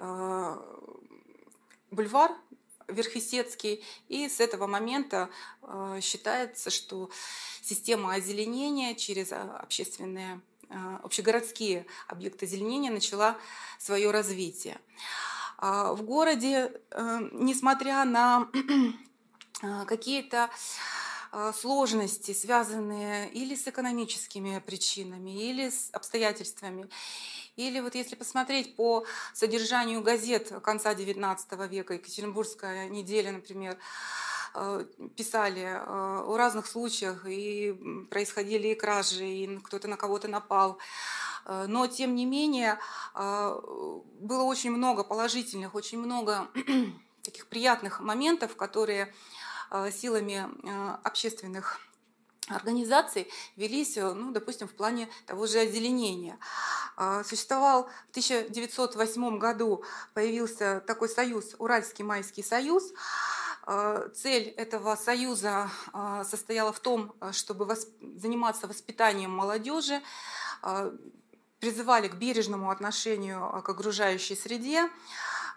бульвар Верхесецкий, и с этого момента считается, что система озеленения через общественные общегородские объекты озеленения начала свое развитие. В городе, несмотря на какие-то сложности, связанные или с экономическими причинами, или с обстоятельствами, или вот если посмотреть по содержанию газет конца XIX века, Екатеринбургская неделя, например, э, писали э, о разных случаях, и происходили и кражи, и кто-то на кого-то напал. Э, но, тем не менее, было очень много положительных, очень много таких приятных моментов, которые силами общественных организаций велись, ну, допустим, в плане того же озеленения. А, существовал в 1908 году, появился такой союз, Уральский майский союз. А, цель этого союза а, состояла в том, чтобы заниматься воспитанием молодежи, призывали к бережному отношению к окружающей среде,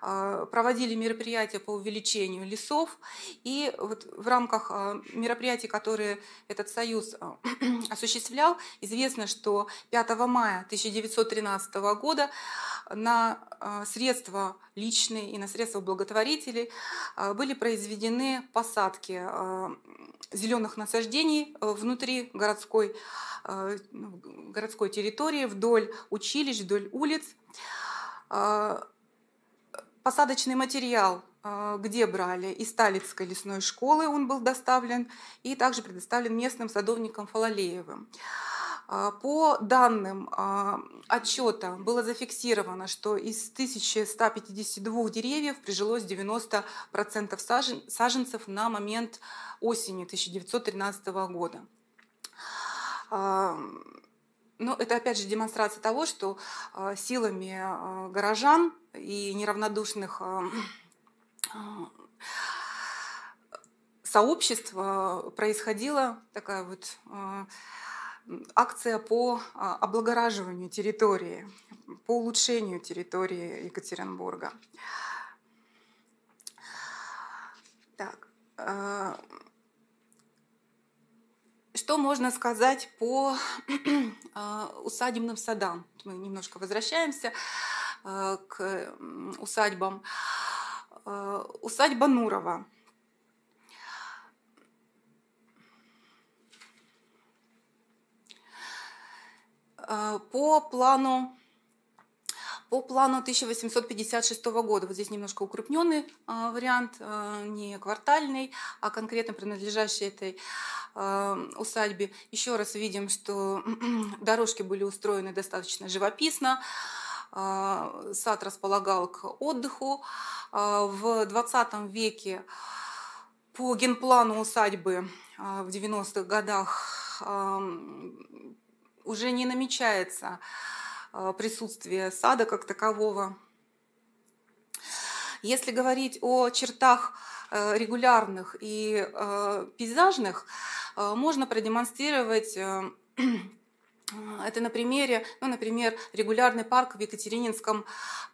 а, проводили мероприятия по увеличению лесов. И вот в рамках а, мероприятий, которые этот союз а, осуществлял, известно, что 5 мая 1913 года на средства личные и на средства благотворителей были произведены посадки зеленых насаждений внутри городской, городской территории, вдоль училищ, вдоль улиц. Посадочный материал а, где брали? Из Талицкой лесной школы он был доставлен и также предоставлен местным садовникам Фалалеевым. А, по данным а, отчета было зафиксировано, что из 1152 деревьев прижилось 90% саженцев на момент осени 1913 года. Но это опять же демонстрация того, что силами горожан и неравнодушных сообществ происходила такая вот акция по облагораживанию территории, по улучшению территории Екатеринбурга. Так, что можно сказать по усадебным садам? Мы немножко возвращаемся. Э, к усадьбам. Э, усадьба Нурова. По плану по плану 1856 года, вот здесь немножко укрупненный вариант, не квартальный, а конкретно принадлежащий этой усадьбе. Еще раз видим, что дорожки были устроены достаточно живописно, сад располагал к отдыху. В 20 веке по генплану усадьбы в 90-х годах уже не намечается присутствие сада как такового. Если говорить о чертах э, регулярных и э, пейзажных, э, можно продемонстрировать это на примере, ну, например, регулярный парк в Екатерининском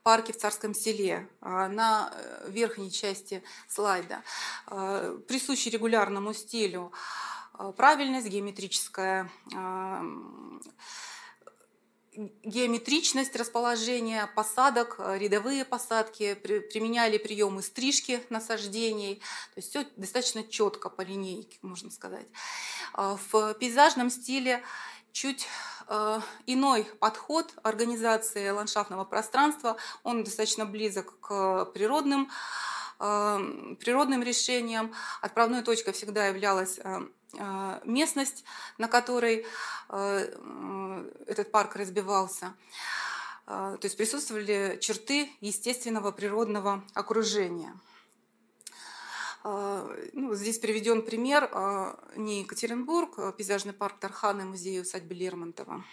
парке в Царском селе а, на верхней части слайда. А, присущий регулярному стилю а, правильность, геометрическая геометричность расположения посадок, рядовые посадки, применяли приемы стрижки насаждений, то есть все достаточно четко по линейке, можно сказать. В пейзажном стиле чуть э, иной подход организации ландшафтного пространства. Он достаточно близок к природным, э, природным решениям. Отправной точкой всегда являлась э, э местность, на которой э, этот парк разбивался. То есть присутствовали черты естественного природного окружения. Ну, здесь приведен пример не Екатеринбург, а пейзажный парк Тархана, музей усадьбы Лермонтова.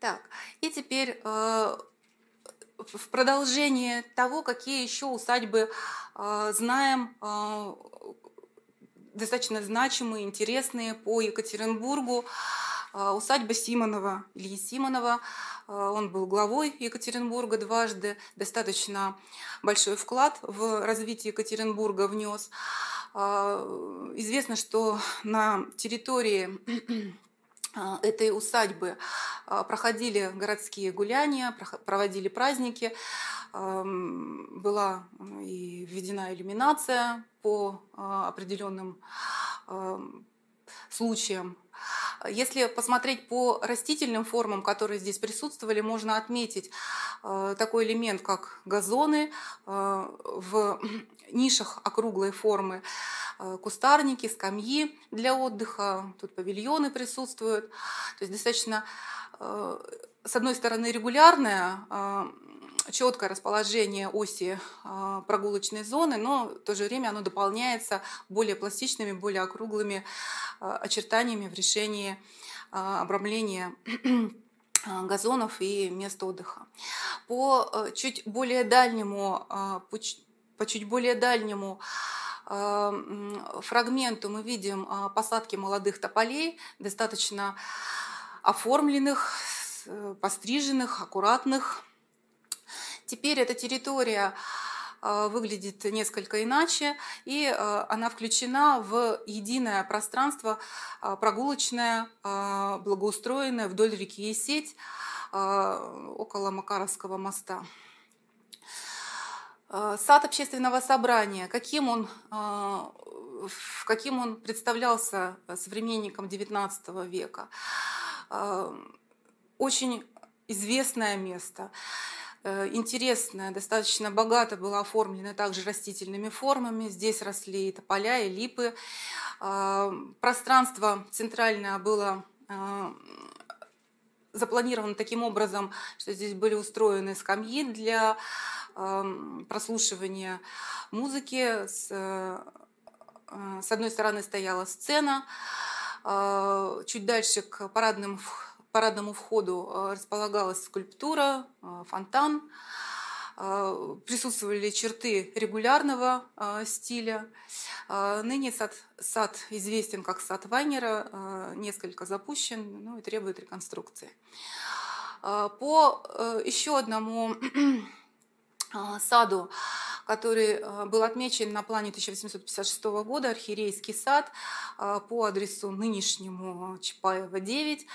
Так, и теперь в продолжение того, какие еще усадьбы знаем, достаточно значимые, интересные по Екатеринбургу. Усадьба Симонова, Ильи Симонова – Э, он был главой Екатеринбурга дважды, достаточно большой вклад в развитие Екатеринбурга внес. Э, известно, что на территории этой усадьбы проходили городские гуляния, проводили праздники, была и введена иллюминация по определенным случаям. Если посмотреть по растительным формам, которые здесь присутствовали, можно отметить такой элемент, как газоны в нишах округлой формы, э, кустарники, скамьи для отдыха, тут павильоны присутствуют. То есть достаточно, с одной стороны, регулярная четкое расположение оси прогулочной зоны, но в то же время оно дополняется более пластичными, более округлыми очертаниями в решении обрамления газонов и мест отдыха. По чуть более дальнему, по чуть более дальнему фрагменту мы видим посадки молодых тополей, достаточно оформленных, постриженных, аккуратных, Теперь эта территория а, выглядит несколько иначе, и а, она включена в единое пространство а, прогулочное, благоустроенное вдоль реки Есеть около Макаровского моста. Сад общественного собрания, каким он, каким он представлялся современникам XIX века. Очень известное место. Э, интересная, достаточно богато была оформлена также растительными формами. Здесь росли и тополя, и липы. А, пространство центральное было а, запланировано таким образом, что здесь были устроены скамьи для а, прослушивания музыки. С, с одной стороны стояла сцена, чуть дальше к парадным парадному входу э, располагалась скульптура, э, фонтан, э, присутствовали черты регулярного стиля. Ныне сад, сад известен как сад Вайнера, несколько запущен ну, и требует реконструкции. По еще одному саду, который был отмечен на плане 1856 года, архиерейский сад по адресу нынешнему Чапаева 9,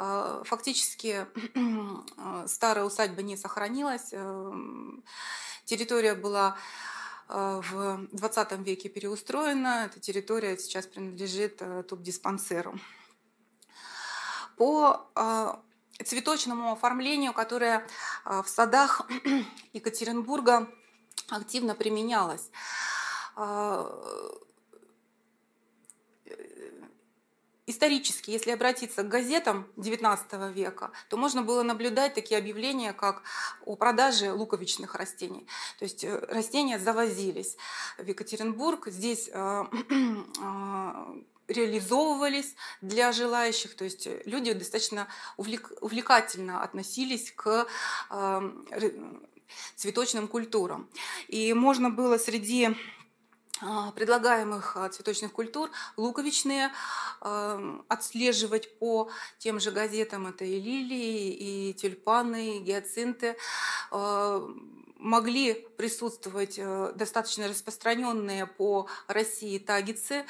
а, фактически а, старая усадьба не сохранилась. Эм, территория была а, в 20 веке переустроена. Эта территория сейчас принадлежит э, тубдиспансеру. По цветочному оформлению, которое в садах Екатеринбурга активно применялось исторически, если обратиться к газетам XIX века, то можно было наблюдать такие объявления, как о продаже луковичных растений. То есть э, растения завозились в Екатеринбург. Здесь э, э, реализовывались для желающих, то есть люди достаточно увлек, увлекательно относились к цветочным культурам. И можно было среди а, предлагаемых а, цветочных культур луковичные а, отслеживать по тем же газетам. Это и лилии, и тюльпаны, и гиацинты. Могли присутствовать достаточно распространенные по России тагицы,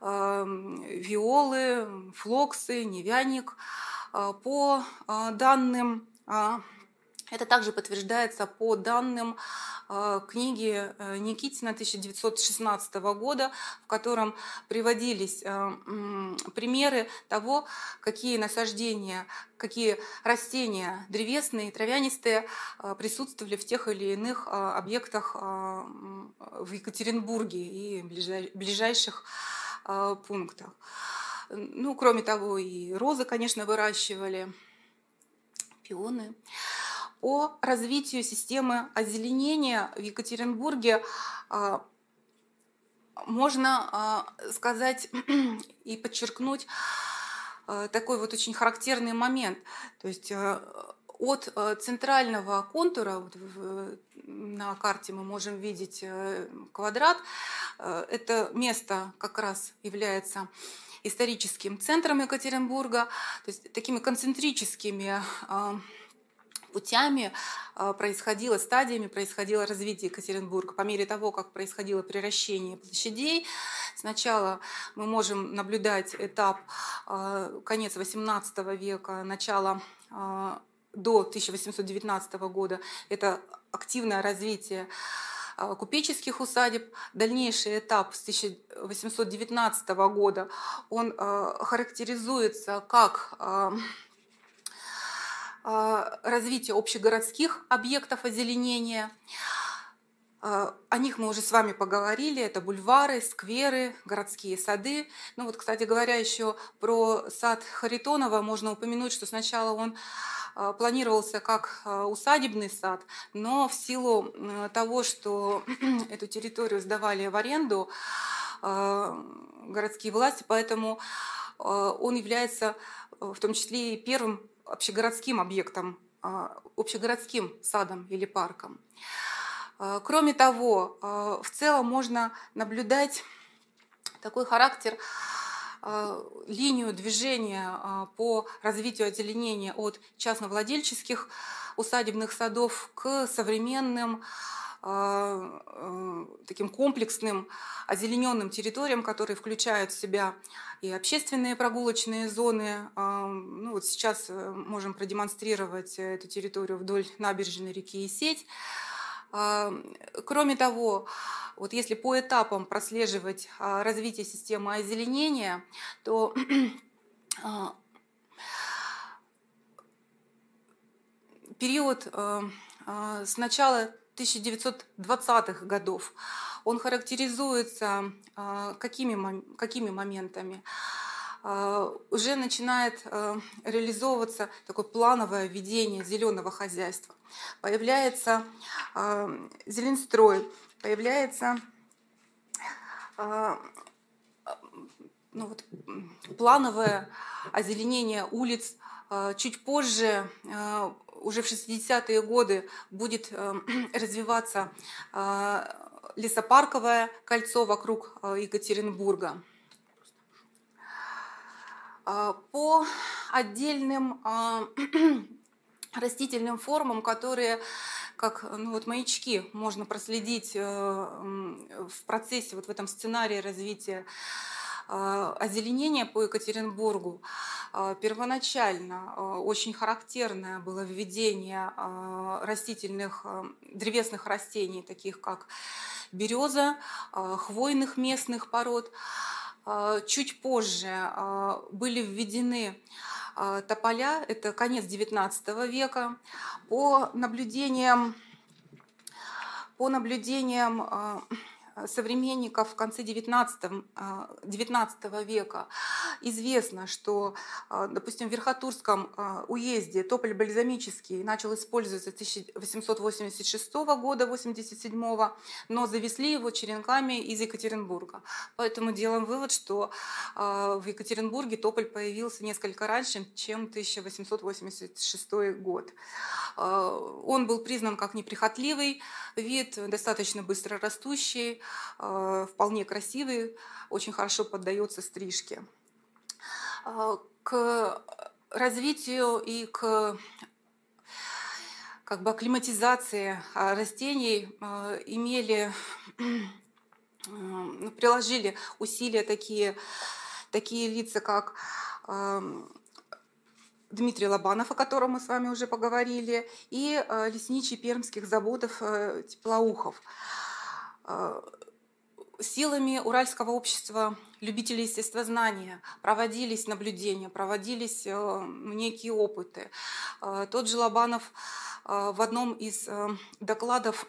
виолы, флоксы, невяник. По данным это также подтверждается по данным э, книги э, Никитина 1916 года, в котором приводились э, примеры того, какие насаждения, какие растения древесные, травянистые присутствовали в тех или иных объектах в Екатеринбурге и ближайших пунктах. Ну, кроме того, и розы, конечно, выращивали, пионы о развитии системы озеленения в Екатеринбурге а, можно а, сказать и подчеркнуть а, такой вот очень характерный момент. То есть от центрального контура на карте мы можем видеть э, квадрат. Это место как раз является историческим центром Екатеринбурга, то есть такими концентрическими путями происходило, стадиями происходило развитие Екатеринбурга. По мере того, как происходило превращение площадей, сначала мы можем наблюдать этап конец XVIII века, начало до 1819 года, это активное развитие купеческих усадеб. Дальнейший этап с 1819 года, он характеризуется как а, развитие общегородских объектов озеленения. А, о них мы уже с вами поговорили. Это бульвары, скверы, городские сады. Ну вот, кстати говоря, еще про сад Харитонова можно упомянуть, что сначала он а, планировался как усадебный сад, но в силу того, что эту территорию сдавали в аренду городские власти, поэтому он является в том числе и первым общегородским объектом, а, общегородским садом или парком. А, кроме того, а, в целом можно наблюдать такой характер, линию движения по развитию озеленения от частновладельческих усадебных садов к современным таким комплексным озелененным территориям, которые включают в себя и общественные прогулочные зоны. Ну, вот сейчас э, можем продемонстрировать эту территорию вдоль набережной реки Исеть. Кроме того, вот если по этапам прослеживать а, развитие системы озеленения, то а, период а, с начала 1920-х годов он характеризуется а, какими, какими моментами? А, уже начинает а, реализовываться такое плановое ведение зеленого хозяйства. Появляется зеленстрой, появляется ну вот, плановое озеленение улиц. Чуть позже, уже в 60-е годы, будет развиваться лесопарковое кольцо вокруг э, Екатеринбурга. А, по отдельным а, растительным формам, которые как ну, вот маячки можно проследить э, в процессе, вот в этом сценарии развития э, озеленения по Екатеринбургу. Первоначально очень характерное было введение растительных, древесных растений, таких как береза, а, хвойных местных пород. А, чуть позже а, были введены тополя, это конец XIX века. По наблюдениям, по наблюдениям современников в конце XIX, XIX века известно, что, допустим, в Верхотурском уезде тополь бальзамический начал использоваться с 1886 года, 87 но завезли его черенками из Екатеринбурга. Поэтому делаем вывод, что в Екатеринбурге тополь появился несколько раньше, чем 1886 год. Он был признан как неприхотливый вид, достаточно быстро растущий, вполне красивый, очень хорошо поддается стрижке. Э, к развитию и к как бы акклиматизации а, растений э, имели, приложили усилия такие, такие лица, как Дмитрий Лобанов, о котором мы с вами уже поговорили, и лесничий пермских заводов Теплоухов силами Уральского общества любителей естествознания проводились наблюдения, проводились э, некие опыты. Э, тот же Лобанов э, в одном из докладов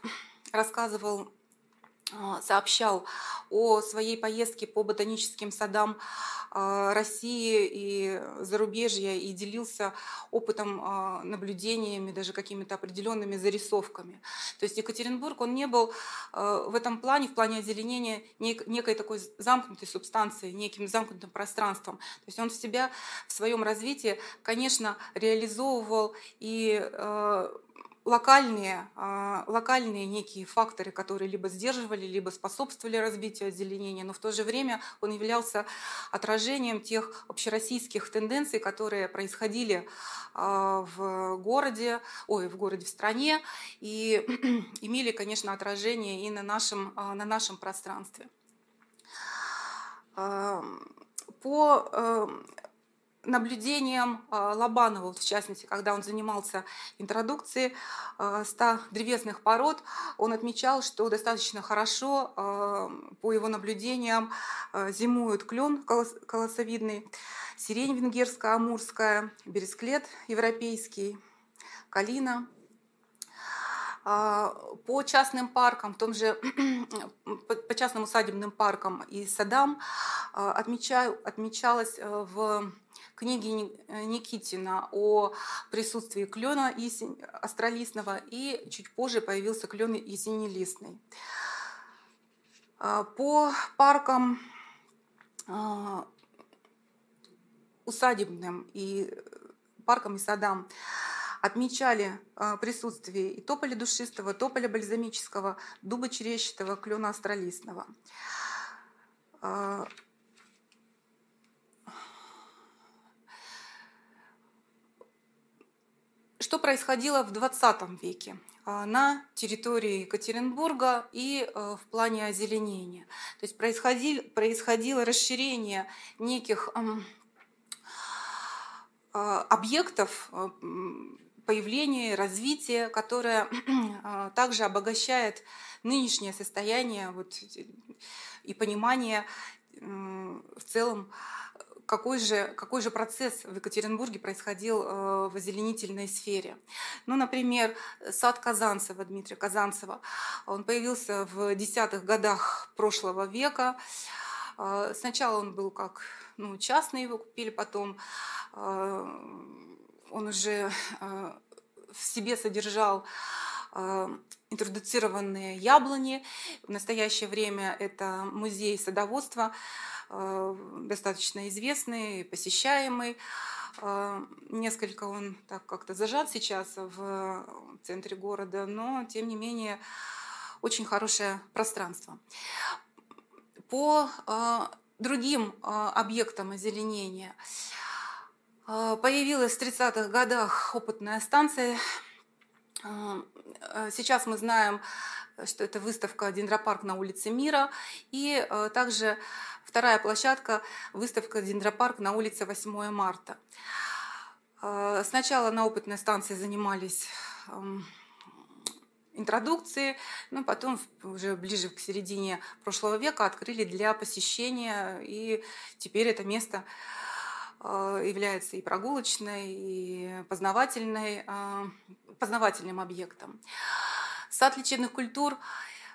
рассказывал сообщал о своей поездке по ботаническим садам а, России и зарубежья и делился опытом, а, наблюдениями, даже какими-то определенными зарисовками. То есть Екатеринбург, он не был а, в этом плане, в плане озеленения, некой такой замкнутой субстанцией, неким замкнутым пространством. То есть он в себя, в своем развитии, конечно, реализовывал и локальные, а, локальные некие факторы, которые либо сдерживали, либо способствовали развитию озеленения, но в то же время он являлся отражением тех общероссийских тенденций, которые происходили а, в городе, ой, в городе, в стране, и имели, конечно, отражение и на нашем, а, на нашем пространстве. По наблюдением а, Лобанова, в частности, когда он занимался интродукцией 100 а, древесных пород, он отмечал, что достаточно хорошо, а, по его наблюдениям, зимуют клен колосовидный, сирень венгерская, амурская, бересклет европейский, калина. По частным паркам, в том же по частным усадебным паркам и садам отмечаю, отмечалось в книги э, Никитина о присутствии клена астролистного, и чуть позже появился клен ясенелистный. А, по паркам а, усадебным и паркам и садам отмечали а, присутствие и тополя душистого, тополя бальзамического, дуба черещатого, клена астролистного. Что происходило в 20 веке а, на территории Екатеринбурга и э, в плане озеленения? То есть происходило, происходило расширение неких а, объектов появления, развития, которое а, также обогащает нынешнее состояние вот, и понимание в целом какой же, какой же процесс в Екатеринбурге происходил э, в озеленительной сфере. Ну, например, сад Казанцева, Дмитрия Казанцева, он появился в десятых годах прошлого века. Э, сначала он был как ну, частный, его купили, потом э, он уже в себе содержал интродуцированные яблони. В настоящее время это музей садоводства достаточно известный, посещаемый. Э, несколько он так как-то зажат сейчас в центре города, но тем не менее очень хорошее пространство. По э, другим объектам озеленения появилась в 30-х годах опытная станция. Сейчас мы знаем, что это выставка «Дендропарк на улице Мира», и также Вторая площадка – выставка «Дендропарк» на улице 8 марта. Э, сначала на опытной станции занимались эм, интродукции, но потом уже ближе к середине прошлого века открыли для посещения, и теперь это место э, является и прогулочной, и познавательной, э, познавательным объектом. Сад лечебных культур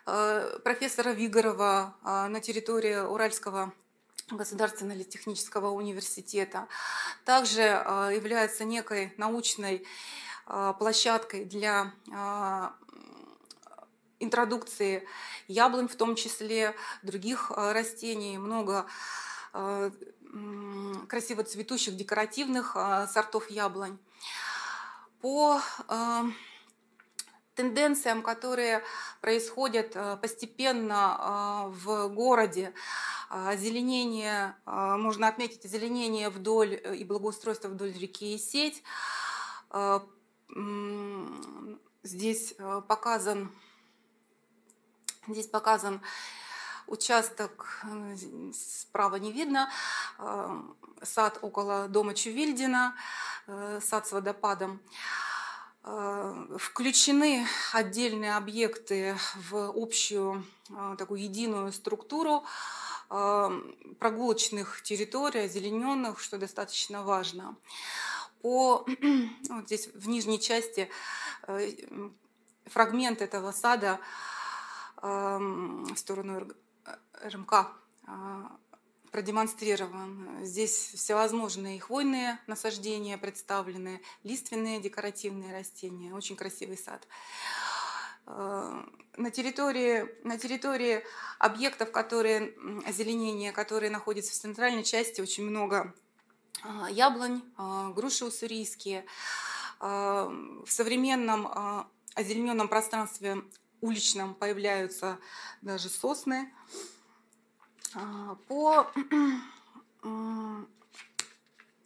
профессора Вигорова э, на территории Уральского государственного технического университета. Также э, является некой научной площадкой для интродукции яблонь, в том числе других растений, много красиво цветущих декоративных сортов яблонь. По тенденциям, которые происходят э, постепенно э, в городе. Озеленение, э, можно отметить озеленение вдоль и благоустройство вдоль реки и сеть. Здесь показан, здесь показан участок, справа не видно, сад около дома Чувильдина, сад с водопадом. Э, включены отдельные объекты в общую э, такую единую структуру э, прогулочных территорий, озелененных, что достаточно важно. По, вот здесь в нижней части фрагмент этого сада в сторону РМК продемонстрирован. Здесь всевозможные хвойные насаждения представлены, лиственные декоративные растения. Очень красивый сад. Э, на территории, на территории объектов, которые, озеленения, которые находятся в центральной части, очень много э, яблонь, э, груши уссурийские. В современном озелененном пространстве уличном появляются даже сосны. По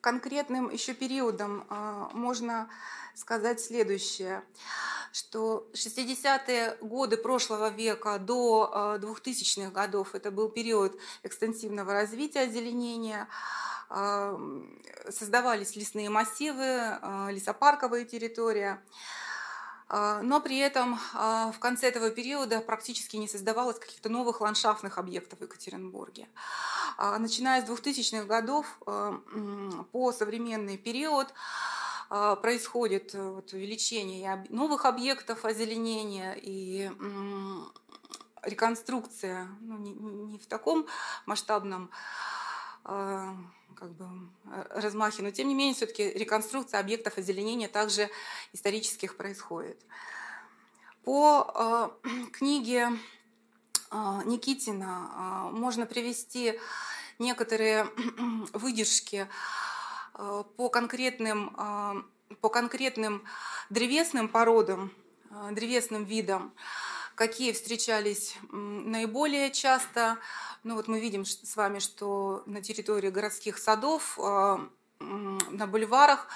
конкретным еще периодам можно сказать следующее что 60-е годы прошлого века до 2000-х годов это был период экстенсивного развития озеленения, создавались лесные массивы, лесопарковые территории. Но при этом в конце этого периода практически не создавалось каких-то новых ландшафтных объектов в Екатеринбурге. Начиная с 2000-х годов по современный период а, происходит э, увеличение новых объектов озеленения и реконструкция ну, не, в таком масштабном а, как бы, размахе, но тем не менее все-таки реконструкция объектов озеленения также исторических происходит. По э, книге э, Никитина э, можно привести некоторые выдержки Э, по конкретным, э, по конкретным древесным породам, э, древесным видам, какие встречались наиболее часто. Ну вот мы видим с вами, что на территории городских садов, на бульварах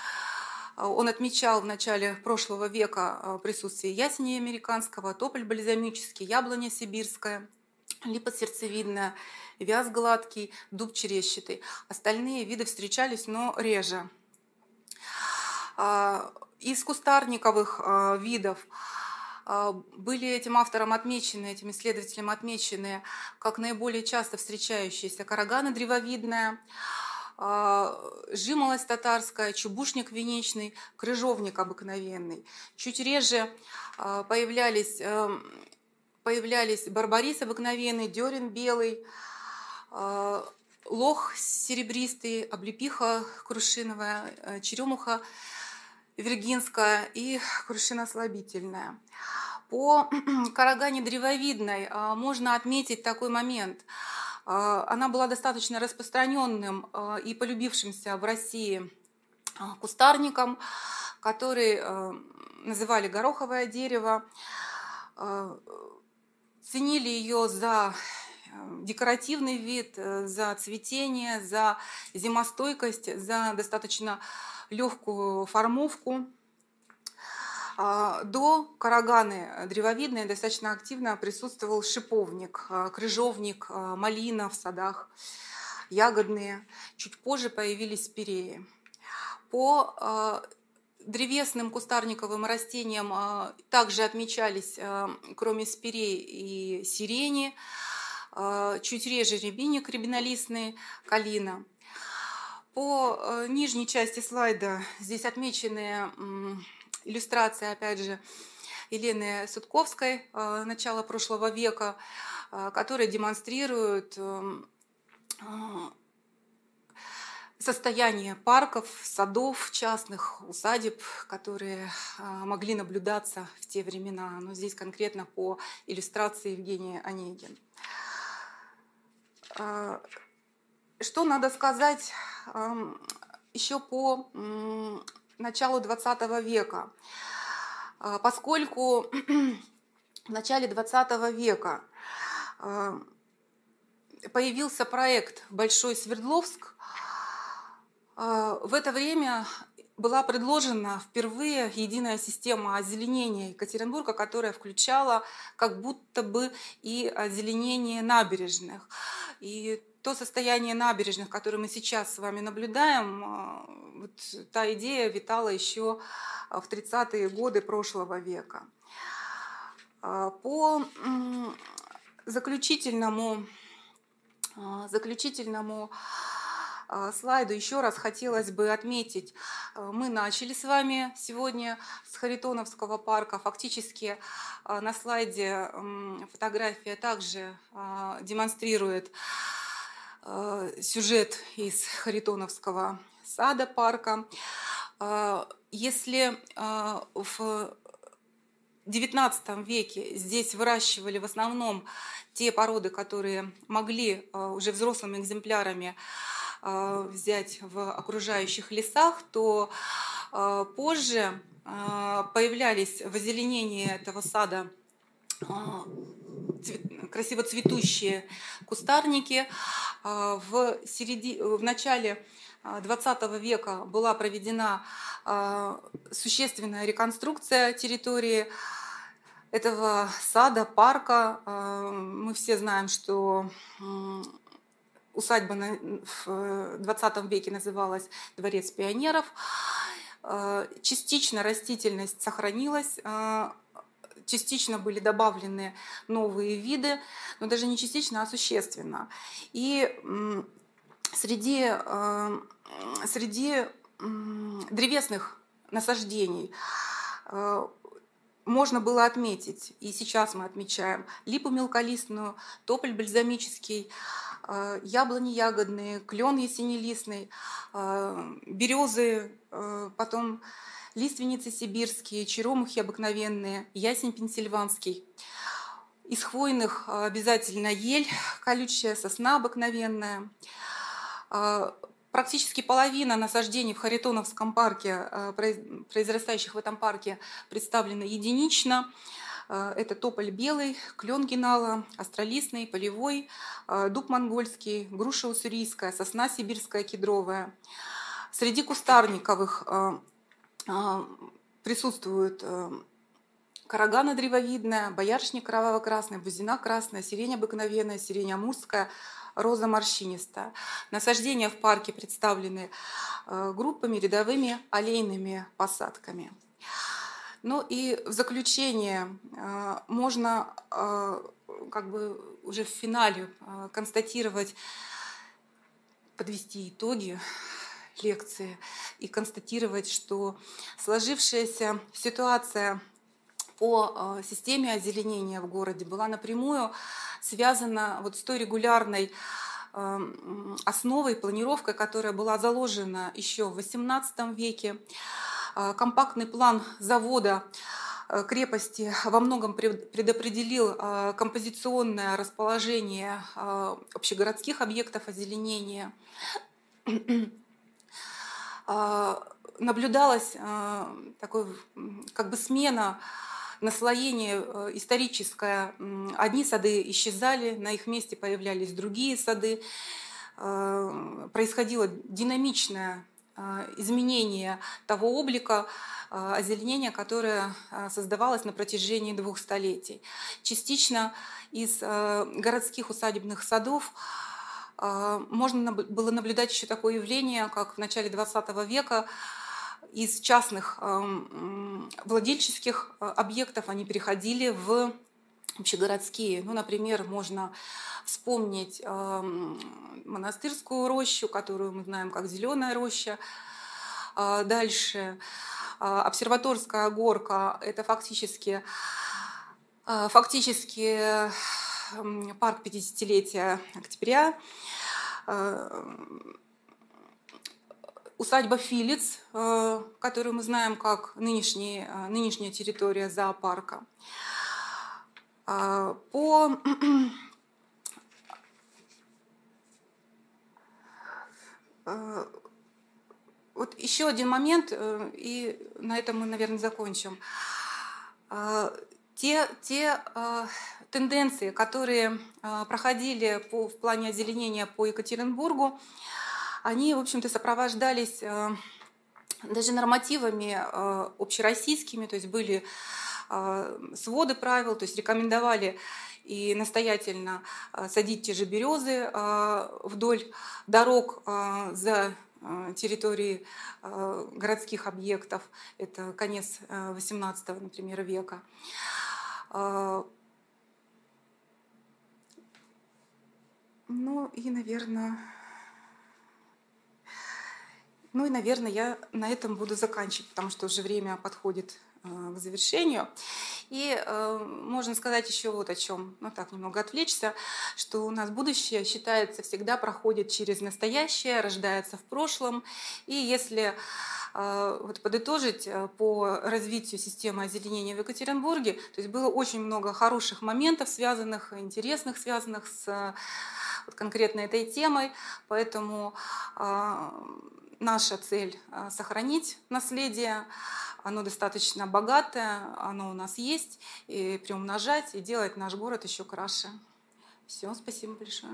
он отмечал в начале прошлого века присутствие ясени американского, тополь бальзамический, яблоня сибирская, липа сердцевидная, вяз гладкий, дуб черещатый. Остальные виды встречались, но реже. А, из кустарниковых а, видов а, были этим автором отмечены, этим исследователем отмечены как наиболее часто встречающиеся караганы древовидная, жимолость татарская, чубушник венечный, крыжовник обыкновенный. Чуть реже появлялись, эм, появлялись барбарис обыкновенный, дерен белый, а, лох серебристый, облепиха крушиновая, черемуха виргинская и крушина слабительная. По карагане древовидной а, можно отметить такой момент. А, она была достаточно распространенным и полюбившимся в России кустарником, который называли гороховое дерево. Ценили ее за декоративный вид, э, за цветение, за зимостойкость, за достаточно легкую формовку. А, до караганы древовидной достаточно активно присутствовал шиповник, э, крыжовник, э, малина в садах, ягодные. Чуть позже появились спиреи. По древесным кустарниковым растениям также отмечались, кроме спирей, и сирени, а, чуть реже рябиник рябинолистный, калина. По э, нижней части слайда здесь отмечены иллюстрации, опять же, Елены Судковской э, начала прошлого века, э, которые демонстрируют состояние парков, садов частных, усадеб, которые могли наблюдаться в те времена. Но здесь конкретно по иллюстрации Евгения Онегин. А, что надо сказать еще по началу 20 века? А, поскольку в начале 20 века а, появился проект «Большой Свердловск», в это время была предложена впервые единая система озеленения Екатеринбурга, которая включала как будто бы и озеленение набережных. И то состояние набережных, которое мы сейчас с вами наблюдаем, а, вот та идея витала еще в 30-е годы прошлого века. А, по заключительному, а, заключительному слайду еще раз хотелось бы отметить, мы начали с вами сегодня с Харитоновского парка. Фактически на слайде фотография также демонстрирует сюжет из Харитоновского сада парка. Если в XIX веке здесь выращивали в основном те породы, которые могли уже взрослыми экземплярами взять в окружающих лесах, то позже появлялись в озеленении этого сада красиво цветущие кустарники. В, середи... в начале 20 века была проведена существенная реконструкция территории этого сада, парка. Мы все знаем, что усадьба в 20 веке называлась Дворец пионеров. Частично растительность сохранилась, частично были добавлены новые виды, но даже не частично, а существенно. И среди, э, среди древесных насаждений э, можно было отметить, и сейчас мы отмечаем, липу мелколистную, тополь бальзамический, э, яблони ягодные, клен ясенелистный, березы, потом лиственницы сибирские, черемухи обыкновенные, ясень пенсильванский. Из хвойных а, обязательно ель, колючая сосна обыкновенная. А, практически половина насаждений в Харитоновском парке, а, произрастающих в этом парке, представлена единично. Это тополь белый, клен генала, астролистный, полевой, дуб монгольский, груша уссурийская, сосна сибирская кедровая. Среди кустарниковых а, присутствуют карагана древовидная, боярышник кроваво-красный, бузина красная, сирень обыкновенная, сирень амурская, роза морщинистая. Насаждения в парке представлены группами рядовыми аллейными посадками. Ну и в заключение э, можно как бы уже в финале констатировать, подвести итоги лекции и констатировать, что сложившаяся ситуация по э, системе озеленения в городе была напрямую связана вот с той регулярной эм, основой, планировкой, которая была заложена еще в XVIII веке. Э, компактный план завода э, крепости во многом предопределил композиционное расположение общегородских объектов озеленения. А, наблюдалась а, такой, как бы смена наслоение э, историческое. Одни сады исчезали, на их месте появлялись другие сады. А, происходило динамичное изменение того облика озеленения, которое создавалось на протяжении двух столетий. Частично из городских усадебных садов можно было наблюдать еще такое явление, как в начале XX века из частных владельческих а, объектов они переходили в общегородские. Ну, например, можно вспомнить монастырскую рощу, которую мы знаем как зеленая роща. А, дальше обсерваторская горка – это фактически, фактически парк 50-летия октября, э, усадьба Филиц, э, которую мы знаем как нынешний, э, нынешняя территория зоопарка. По вот еще один момент, и на этом мы, наверное, закончим. Те, те тенденции, которые а, проходили по, в плане озеленения по Екатеринбургу, они, в общем-то, сопровождались а, даже нормативами а, общероссийскими, то есть были своды правил, то есть рекомендовали и настоятельно садить те же березы вдоль дорог за территории городских объектов. Это конец XVIII, например, века. Ну и, наверное, ну и, наверное, я на этом буду заканчивать, потому что уже время подходит к завершению. И э, можно сказать еще вот о чем, ну так, немного отвлечься, что у нас будущее, считается, всегда проходит через настоящее, рождается в прошлом. И если э, вот подытожить э, по развитию системы озеленения в Екатеринбурге, то есть было очень много хороших моментов, связанных, интересных, связанных с вот конкретно этой темой, поэтому а, наша цель сохранить наследие оно достаточно богатое, оно у нас есть, и приумножать, и делать наш город еще краше. Все, спасибо большое.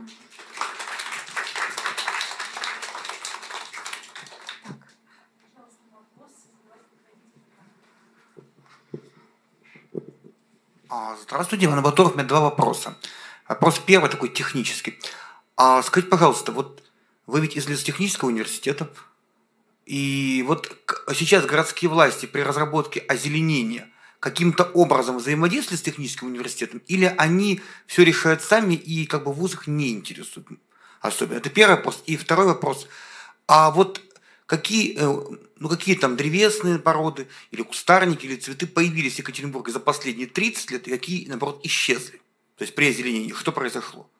А, здравствуйте, Иван Батуров. У меня два вопроса. Вопрос первый такой технический. А скажите, пожалуйста, вот вы ведь из лесотехнического университета, и вот сейчас городские власти при разработке озеленения каким-то образом взаимодействуют с техническим университетом, или они все решают сами и как бы вузах не интересуют особенно? Это первый вопрос. И второй вопрос. А вот какие, э, ну, какие там древесные породы или кустарники, или цветы появились в Екатеринбурге за последние 30 лет, и какие, наоборот, исчезли? То есть при озеленении что произошло?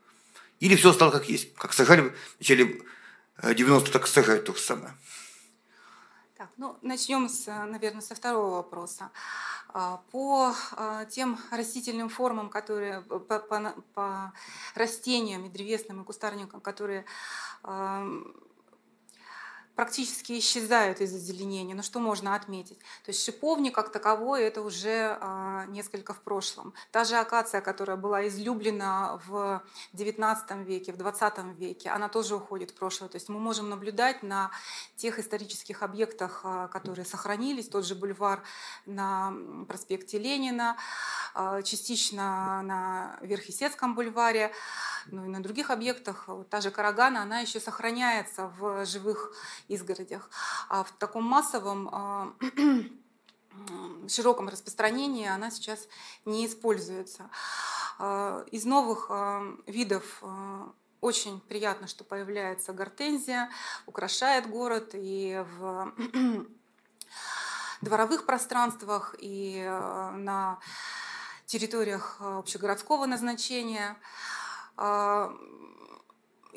Или все стало как есть, как сажали в начале 90 так сажать то же самое. Так, ну, начнем, с, наверное, со второго вопроса. А, по а, тем растительным формам, которые по, по, по растениям и древесным и кустарникам, которые практически исчезают из озеленения. Но что можно отметить? То есть шиповник как таковой это уже а, несколько в прошлом. Та же акация, которая была излюблена в XIX веке, в XX веке, она тоже уходит в прошлое. То есть мы можем наблюдать на тех исторических объектах, а, которые сохранились, тот же бульвар на проспекте Ленина, а, частично на Верхесецком бульваре, ну и на других объектах. Вот та же Карагана, она еще сохраняется в живых изгородях. А в таком массовом а, широком распространении она сейчас не используется. А, из новых видов очень приятно, что появляется гортензия, украшает город и в дворовых пространствах, и на территориях общегородского назначения.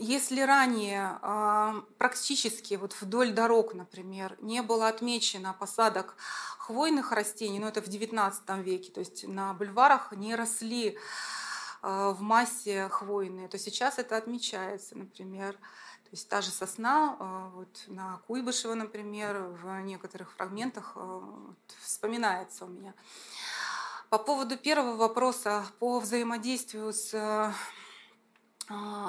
Если ранее э, практически вот вдоль дорог, например, не было отмечено посадок хвойных растений, но ну, это в XIX веке, то есть на бульварах не росли э, в массе хвойные, то сейчас это отмечается, например. То есть та же сосна, вот на Куйбышево, например, в некоторых фрагментах вот, вспоминается у меня. По поводу первого вопроса по взаимодействию с а,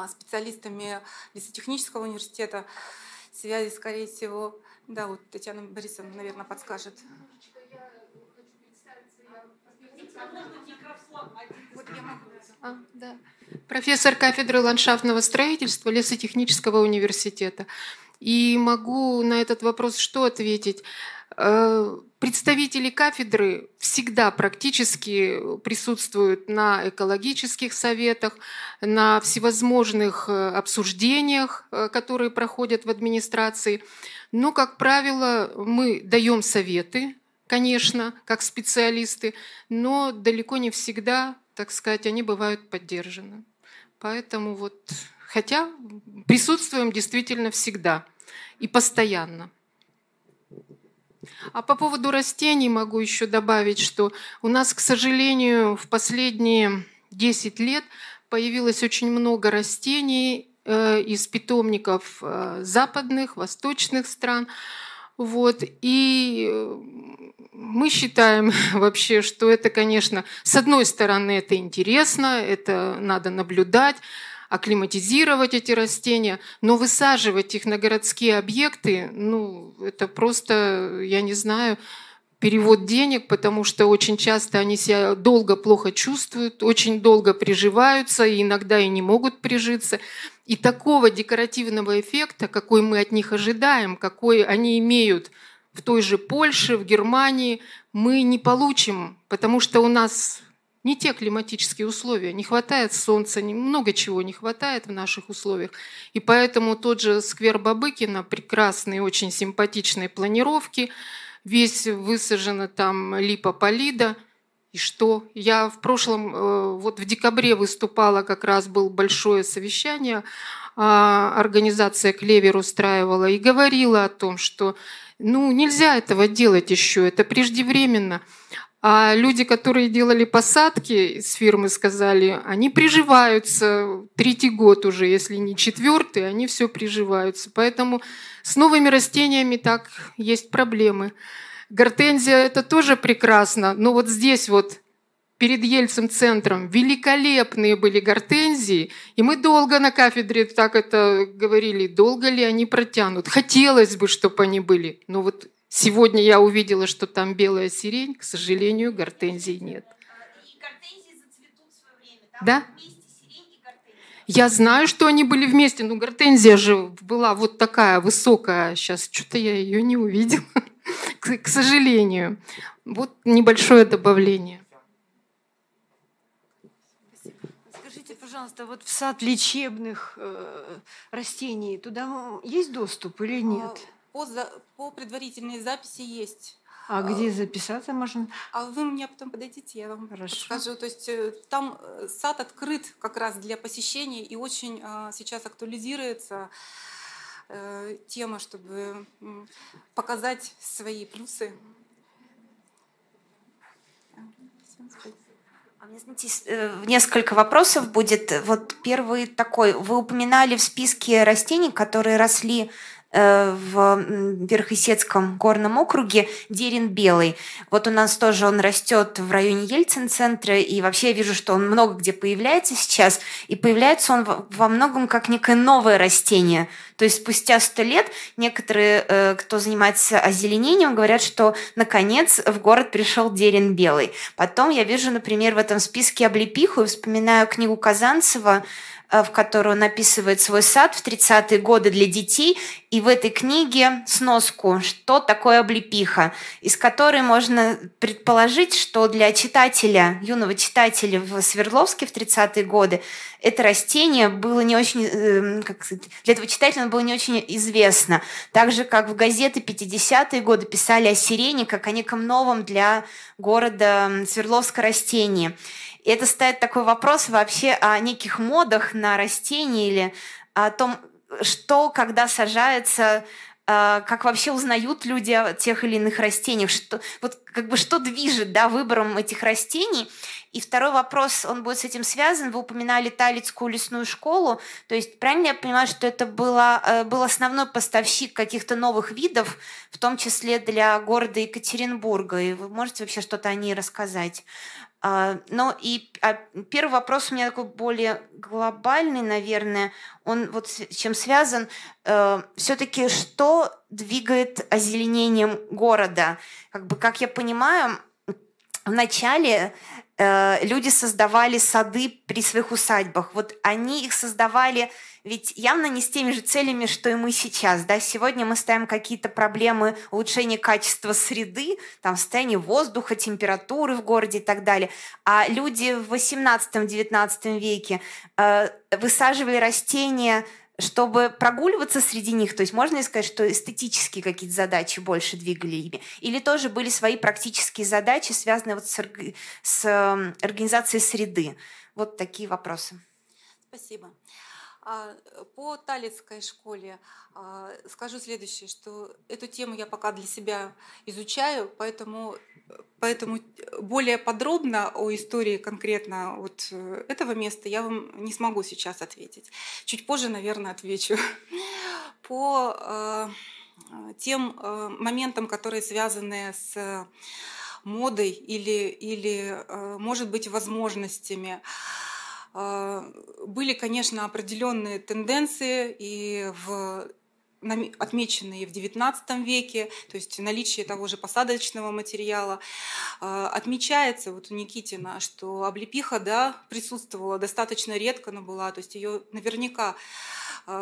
специалистами лесотехнического университета связи, скорее всего. Да, вот Татьяна Борисовна, наверное, подскажет. А, да. Профессор кафедры ландшафтного строительства Лесотехнического университета. И могу на этот вопрос что ответить? Э, представители кафедры всегда практически присутствуют на экологических советах, на всевозможных э, обсуждениях, э, которые проходят в администрации. Но, как правило, мы даем советы, конечно, как специалисты, но далеко не всегда, так сказать, они бывают поддержаны. Поэтому вот, хотя присутствуем действительно всегда и постоянно. А по поводу растений могу еще добавить, что у нас, к сожалению, в последние 10 лет появилось очень много растений э, из питомников э, западных, восточных стран. Вот. И э, мы считаем вообще, что это, конечно, с одной стороны, это интересно, это надо наблюдать, акклиматизировать эти растения, но высаживать их на городские объекты, ну, это просто, я не знаю, перевод денег, потому что очень часто они себя долго плохо чувствуют, очень долго приживаются, и иногда и не могут прижиться. И такого декоративного эффекта, какой мы от них ожидаем, какой они имеют в той же Польше, в Германии, мы не получим, потому что у нас не те климатические условия. Не хватает солнца, много чего не хватает в наших условиях. И поэтому тот же сквер Бабыкина, прекрасные, очень симпатичные планировки, весь высажено там липа полида. И что? Я в прошлом, э, вот в декабре выступала, как раз было большое совещание, а, организация Клевер устраивала и говорила о том, что ну, нельзя этого делать еще, это преждевременно. А люди, которые делали посадки с фирмы, сказали, они приживаются третий год уже, если не четвертый, они все приживаются. Поэтому с новыми растениями так есть проблемы. Гортензия – это тоже прекрасно, но вот здесь вот перед Ельцем-центром великолепные были гортензии, и мы долго на кафедре так это говорили, долго ли они протянут. Хотелось бы, чтобы они были, но вот сегодня я увидела, что там белая сирень, к сожалению, гортензий нет. Да? Я знаю, что они были вместе, но гортензия же была вот такая высокая. Сейчас что-то я ее не увидела, к сожалению. Вот небольшое добавление. Скажите, пожалуйста, вот в сад лечебных э, растений туда есть доступ или нет? По, за, по предварительной записи есть. А, а где записаться можно? А вы мне потом подойдите, я вам Хорошо. скажу. То есть э, там э, сад открыт как раз для посещения и очень а, сейчас актуализируется э, тема, чтобы показать свои плюсы. А мне, знаете, несколько вопросов будет. Вот первый такой. Вы упоминали в списке растений, которые росли в Верхесецком горном округе Дерин Белый. Вот у нас тоже он растет в районе Ельцин-центра, и вообще я вижу, что он много где появляется сейчас, и появляется он во многом как некое новое растение. То есть спустя сто лет некоторые, э, кто занимается озеленением, говорят, что наконец в город пришел Дерин Белый. Потом я вижу, например, в этом списке облепиху и вспоминаю книгу Казанцева Э, в которой он описывает свой сад в 30-е годы для детей, и в этой книге сноску «Что такое облепиха?», из которой можно предположить, что для читателя, юного читателя в Свердловске в 30-е годы это растение было не очень, эм, как сказать, для этого читателя оно было не очень известно. Так же, как в газеты 50-е годы писали о сирене, как о неком новом для города Свердловска растении. И это ставит такой вопрос вообще о неких модах на растения или о том, что, когда сажается, а, как вообще узнают люди о тех или иных растениях, что, вот как бы что движет да, выбором этих растений. И второй вопрос, он будет с этим связан. Вы упоминали Талицкую лесную школу. То есть правильно я понимаю, что это было, э, был основной поставщик каких-то новых видов, в том числе для города Екатеринбурга. И вы можете вообще что-то о ней рассказать? Ну и а, первый вопрос у меня такой более глобальный, наверное. Он вот с чем связан. Э, Все-таки что двигает озеленением города? Как бы, как я понимаю, вначале э, люди создавали сады при своих усадьбах. Вот они их создавали ведь явно не с теми же целями, что и мы сейчас. Да? Сегодня мы ставим какие-то проблемы улучшения качества среды, там, состояние воздуха, температуры в городе и так далее. А люди в 18-19 веке э, высаживали растения чтобы прогуливаться среди них, то есть можно сказать, что эстетические какие-то задачи больше двигали ими? Или тоже были свои практические задачи, связанные вот с, с эм, организацией среды? Вот такие вопросы. Спасибо. А, по Талицкой школе а, скажу следующее, что эту тему я пока для себя изучаю, поэтому, поэтому более подробно о истории конкретно вот э, этого места я вам не смогу сейчас ответить. Чуть позже, наверное, отвечу. По а, тем моментам, которые связаны с модой или, или может быть, возможностями. Были, конечно, определенные тенденции и в отмеченные в XIX веке, то есть наличие того же посадочного материала. А, отмечается вот у Никитина, что облепиха да, присутствовала достаточно редко, но была, то есть ее наверняка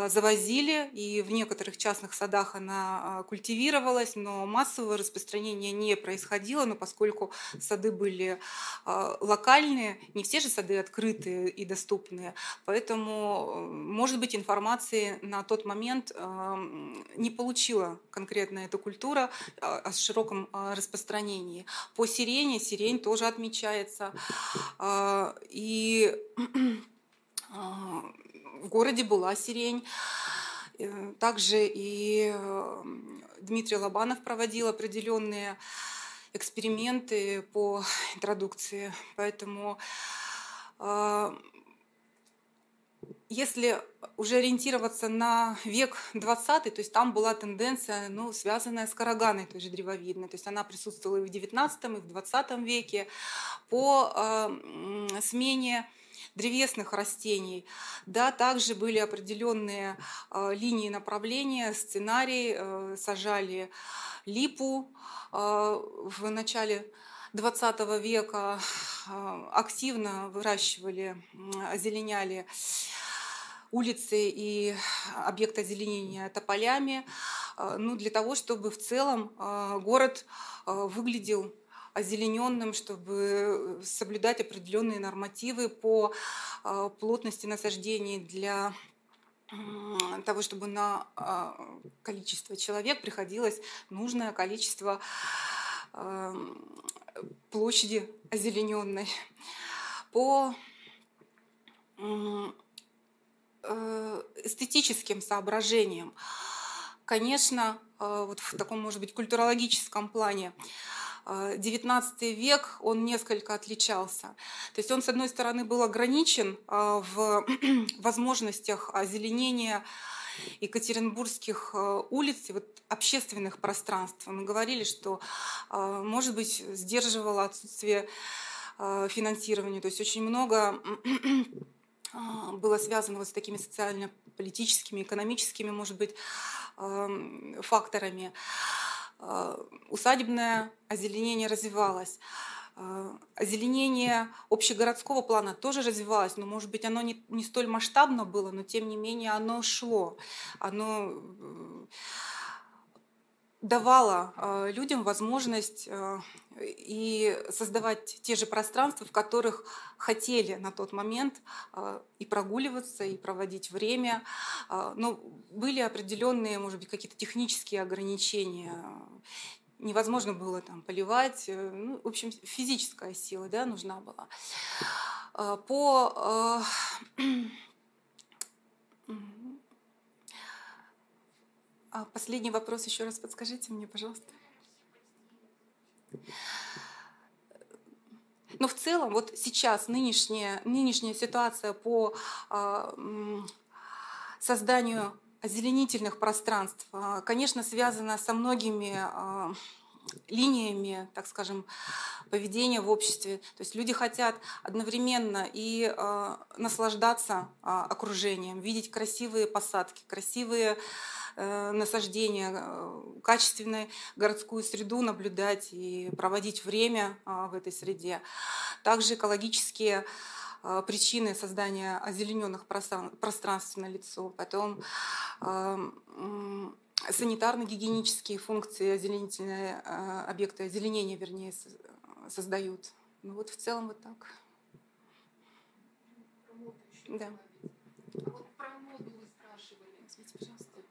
завозили, и в некоторых частных садах она а, культивировалась, но массового распространения не происходило, но поскольку сады были а, локальные, не все же сады открытые и доступные, поэтому, может быть, информации на тот момент не получила конкретно эта культура о широком распространении. По сирене, сирень тоже отмечается. И в городе была сирень. Э, также и э, Дмитрий Лобанов проводил определенные эксперименты по интродукции. Поэтому э, если уже ориентироваться на век 20, то есть там была тенденция, ну, связанная с караганой, той же древовидной. То есть она присутствовала и в 19, и в 20 веке по э, смене древесных растений. Да, также были определенные э, линии направления, сценарий, э, сажали липу э, в начале 20 века, активно выращивали, озеленяли улицы и объекты озеленения тополями, ну, для того, чтобы в целом город выглядел озелененным, чтобы соблюдать определенные нормативы по плотности насаждений для того, чтобы на количество человек приходилось нужное количество площади озелененной. По Э, эстетическим соображениям. Конечно, э, вот в таком, может быть, культурологическом плане XIX э, век, он несколько отличался. То есть он, с одной стороны, был ограничен в возможностях озеленения екатеринбургских улиц, вот общественных пространств. Мы говорили, что, может быть, сдерживало отсутствие финансирования. То есть очень много а, было связано вот с такими социально-политическими, экономическими, может быть, факторами. А, усадебное озеленение развивалось. А, озеленение общегородского плана тоже развивалось, но, может быть, оно не, не столь масштабно было, но, тем не менее, оно шло. Оно э, давала э, людям возможность э, и создавать те же пространства, в которых хотели на тот момент э, и прогуливаться, и проводить время. Но были определенные, может быть, какие-то технические ограничения. Невозможно было там поливать. Ну, в общем, физическая сила да, нужна была. По А последний вопрос еще раз подскажите мне, пожалуйста. Но в целом, вот сейчас нынешняя, нынешняя ситуация по э, созданию озеленительных пространств, э, конечно, связана со многими э, линиями, так скажем, поведения в обществе. То есть люди хотят одновременно и э, наслаждаться э, окружением, видеть красивые посадки, красивые насаждения, э, качественную городскую среду наблюдать и проводить время а, в этой среде. Также экологические а, причины создания озелененных пространств на лицо, потом санитарно-гигиенические функции озеленительные объекты озеленения, вернее, создают. Ну вот в целом вот так. Да.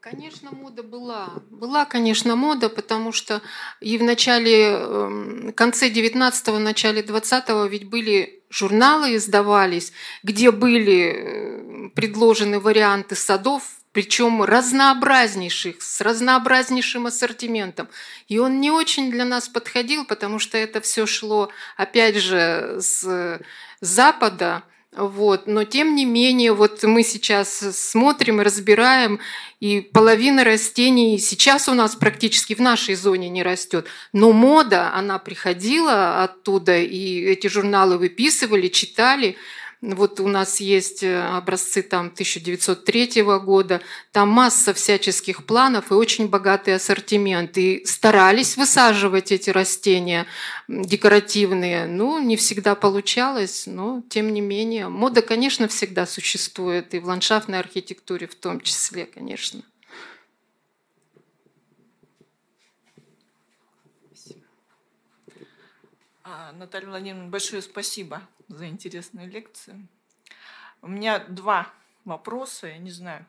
Конечно, мода была. Была, конечно, мода, потому что и в начале, эм, конце 19-го, начале 20-го ведь были журналы издавались, где были э, предложены варианты садов, причем разнообразнейших, с разнообразнейшим ассортиментом. И он не очень для нас подходил, потому что это все шло, опять же, с Запада, вот. Но тем не менее, вот мы сейчас смотрим, разбираем, и половина растений сейчас у нас практически в нашей зоне не растет. Но мода, она приходила оттуда, и эти журналы выписывали, читали. Вот у нас есть э, образцы там 1903 года, там масса всяческих планов и очень богатый ассортимент. И старались высаживать эти растения декоративные. Ну, не всегда получалось, но тем не менее. Мода, конечно, всегда существует, и в ландшафтной архитектуре в том числе, конечно. А, Наталья Владимировна, большое спасибо за интересную лекцию. У меня два вопроса, я не знаю.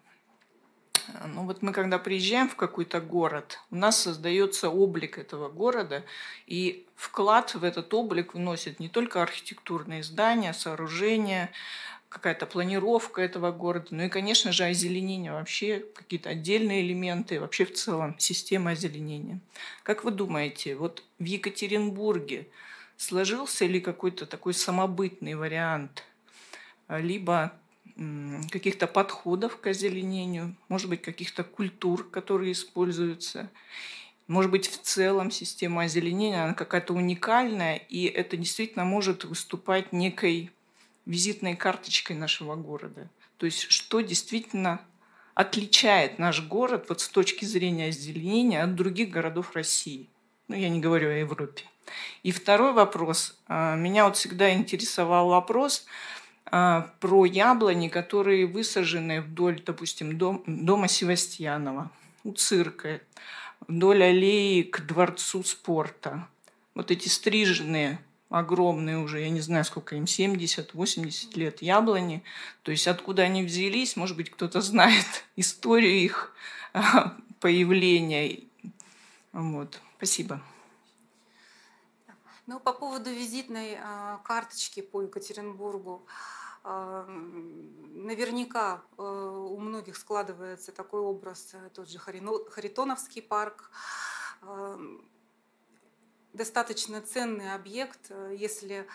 Ну вот мы когда приезжаем в какой-то город, у нас создается облик этого города, и вклад в этот облик вносит не только архитектурные здания, сооружения, какая-то планировка этого города, ну и, конечно же, озеленение вообще, какие-то отдельные элементы, вообще в целом система озеленения. Как вы думаете, вот в Екатеринбурге сложился ли какой-то такой самобытный вариант, либо каких-то подходов к озеленению, может быть, каких-то культур, которые используются. Может быть, в целом система озеленения, она какая-то уникальная, и это действительно может выступать некой визитной карточкой нашего города. То есть, что действительно отличает наш город вот с точки зрения озеленения от других городов России. Ну, я не говорю о Европе. И второй вопрос. А, меня вот всегда интересовал вопрос а, про яблони, которые высажены вдоль, допустим, дом, дома Севастьянова, у цирка, вдоль аллеи к дворцу спорта. Вот эти стриженные огромные уже, я не знаю, сколько им, 70-80 лет яблони. То есть откуда они взялись, может быть, кто-то знает историю их а, появления. Вот. Спасибо. Ну, по поводу визитной э, карточки по Екатеринбургу, э, наверняка э, у многих складывается такой образ, тот же Харитоновский парк, достаточно ценный объект, если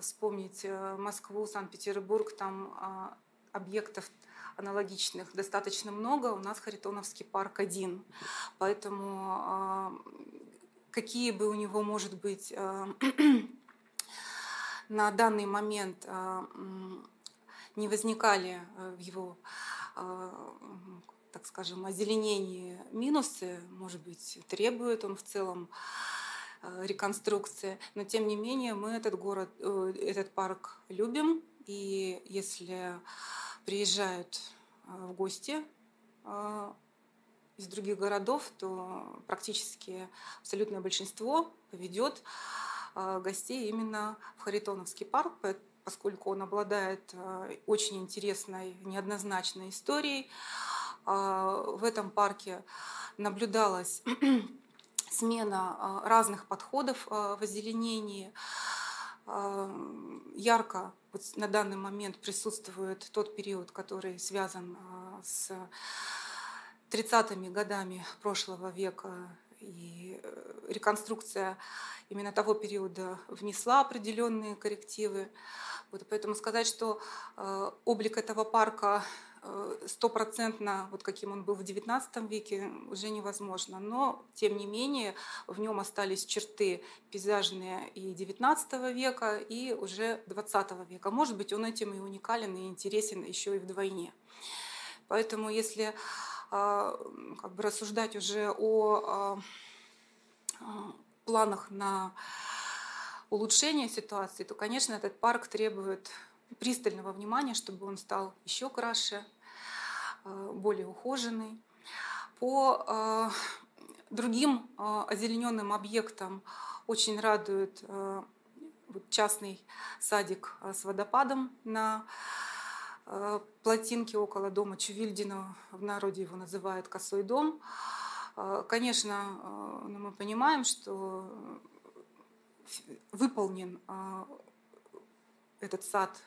вспомнить Москву, Санкт-Петербург, там объектов аналогичных достаточно много, у нас Харитоновский парк один. Поэтому какие бы у него, может быть, на данный момент не возникали в его так скажем, озеленении минусы, может быть, требует он в целом Э, реконструкции. Но тем не менее мы этот город, э, этот парк любим. И если приезжают э, в гости из других городов, то практически абсолютное большинство поведет гостей именно в Харитоновский парк, поскольку он обладает очень интересной, неоднозначной историей. В этом парке наблюдалось смена разных подходов в озеленении. Ярко вот на данный момент присутствует тот период, который связан с 30-ми годами прошлого века и э, реконструкция именно того периода внесла определенные коррективы. Вот, поэтому сказать, что э, облик этого парка Э, стопроцентно, вот каким он был в XIX веке, уже невозможно. Но, тем не менее, в нем остались черты пейзажные и XIX века, и уже XX века. Может быть, он этим и уникален, и интересен еще и вдвойне. Поэтому, если как бы рассуждать уже о а, а, планах на улучшение ситуации, то, конечно, этот парк требует пристального внимания, чтобы он стал еще краше, более ухоженный. По другим озелененным объектам очень радует частный садик с водопадом на плотинке около дома Чувильдина, в народе его называют «Косой дом». Конечно, ну, мы понимаем, что выполнен этот сад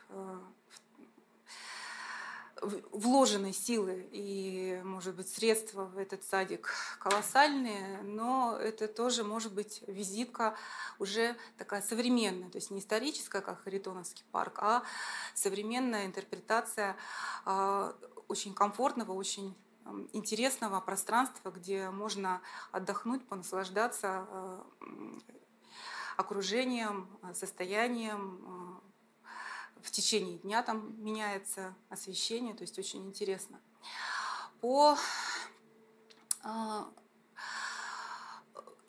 вложенной силы и, может быть, средства в этот садик колоссальные, но это тоже может быть визитка уже такая современная, то есть не историческая, как Харитоновский парк, а современная интерпретация а, очень комфортного, очень интересного пространства, где можно отдохнуть, понаслаждаться э, окружением, состоянием, в течение дня там меняется освещение, то есть очень интересно. По а,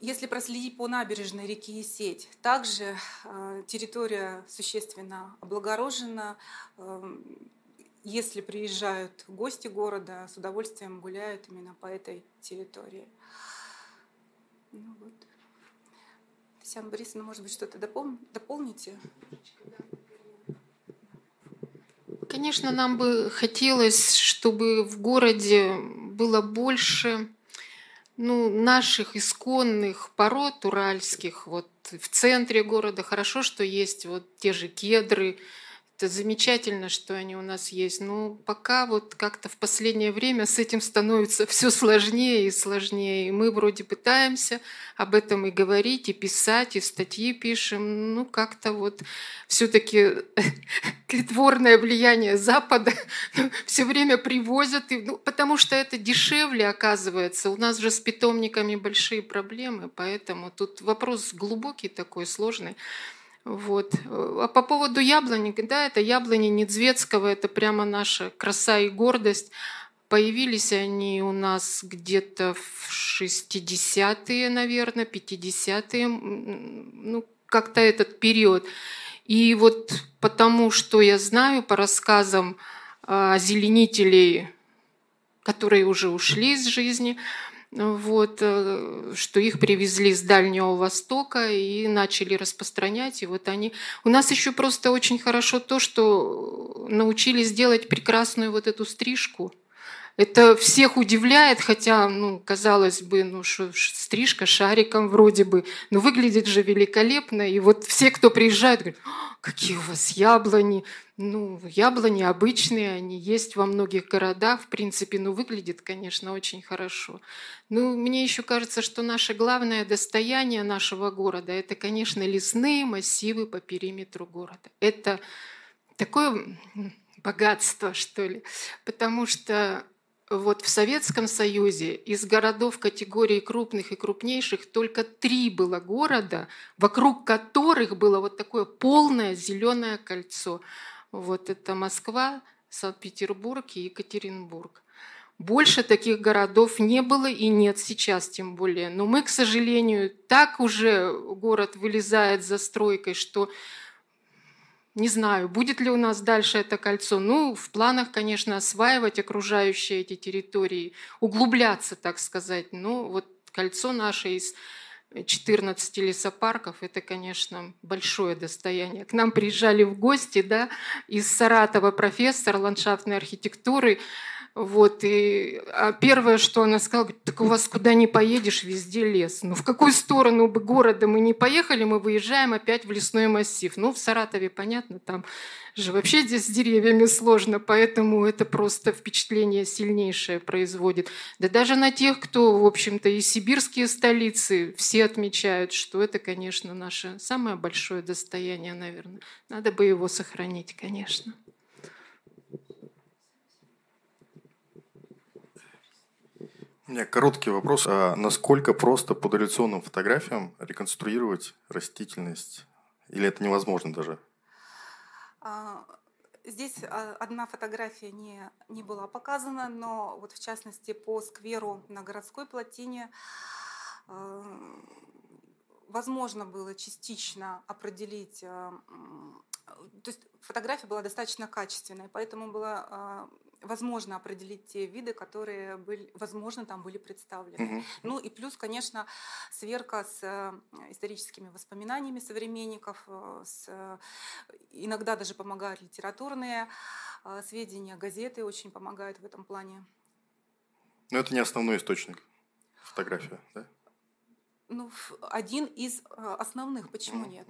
если проследить по набережной реки Есеть, также а, территория существенно облагорожена. А, если приезжают гости города, с удовольствием гуляют именно по этой территории. Ну вот. Татьяна Борисовна, может быть, что-то допол... дополните? Конечно, нам бы хотелось, чтобы в городе было больше ну, наших исконных пород уральских. Вот в центре города хорошо, что есть вот те же кедры, это замечательно, что они у нас есть. Но пока вот как-то в последнее время с этим становится все сложнее и сложнее. И мы вроде пытаемся об этом и говорить, и писать, и статьи пишем. Ну, как-то вот все-таки тлетворное влияние Запада все время привозят, ну, потому что это дешевле оказывается. У нас же с питомниками большие проблемы, поэтому тут вопрос глубокий такой, сложный. Вот. А по поводу яблони, да, это яблони Недзветского, это прямо наша краса и гордость. Появились они у нас где-то в 60-е, наверное, 50-е, ну, как-то этот период. И вот потому, что я знаю по рассказам озеленителей, которые уже ушли из жизни, вот, э, что их привезли с Дальнего Востока и начали распространять. И вот они... У нас еще просто очень хорошо то, что научились делать прекрасную вот эту стрижку. Это всех удивляет, хотя, ну, казалось бы, ну, что стрижка шариком вроде бы, но выглядит же великолепно. И вот все, кто приезжает, говорят, какие у вас яблони. Ну, яблони обычные, они есть во многих городах, в принципе, ну, выглядит, конечно, очень хорошо. Ну, мне еще кажется, что наше главное достояние нашего города – это, конечно, лесные массивы по периметру города. Это такое богатство, что ли, потому что вот в Советском Союзе из городов категории крупных и крупнейших только три было города, вокруг которых было вот такое полное зеленое кольцо. Вот это Москва, Санкт-Петербург и Екатеринбург. Больше таких городов не было и нет сейчас тем более. Но мы, к сожалению, так уже город вылезает за стройкой, что не знаю, будет ли у нас дальше это кольцо. Ну, в планах, конечно, осваивать окружающие эти территории, углубляться, так сказать. Но вот кольцо наше из 14 лесопарков, это, конечно, большое достояние. К нам приезжали в гости да, из Саратова профессор ландшафтной архитектуры, вот, и а первое, что она сказала, так у вас куда не поедешь, везде лес. Ну, в какую сторону бы города мы не поехали, мы выезжаем опять в лесной массив. Ну, в Саратове, понятно, там же вообще здесь с деревьями сложно, поэтому это просто впечатление сильнейшее производит. Да даже на тех, кто, в общем-то, и сибирские столицы, все отмечают, что это, конечно, наше самое большое достояние, наверное. Надо бы его сохранить, конечно. У меня короткий вопрос. А насколько просто по дореволюционным фотографиям реконструировать растительность? Или это невозможно даже? А, здесь а, одна фотография не, не была показана, но вот в частности по скверу на городской плотине а, возможно было частично определить, то есть фотография была достаточно качественной, поэтому было возможно определить те виды, которые были, возможно, там были представлены. Угу. Ну и плюс, конечно, сверка с э, историческими воспоминаниями современников, э, с, иногда даже помогают литературные э, сведения, газеты очень помогают в этом плане. Но это не основной источник фотография, да? Ну, один из основных, почему нет?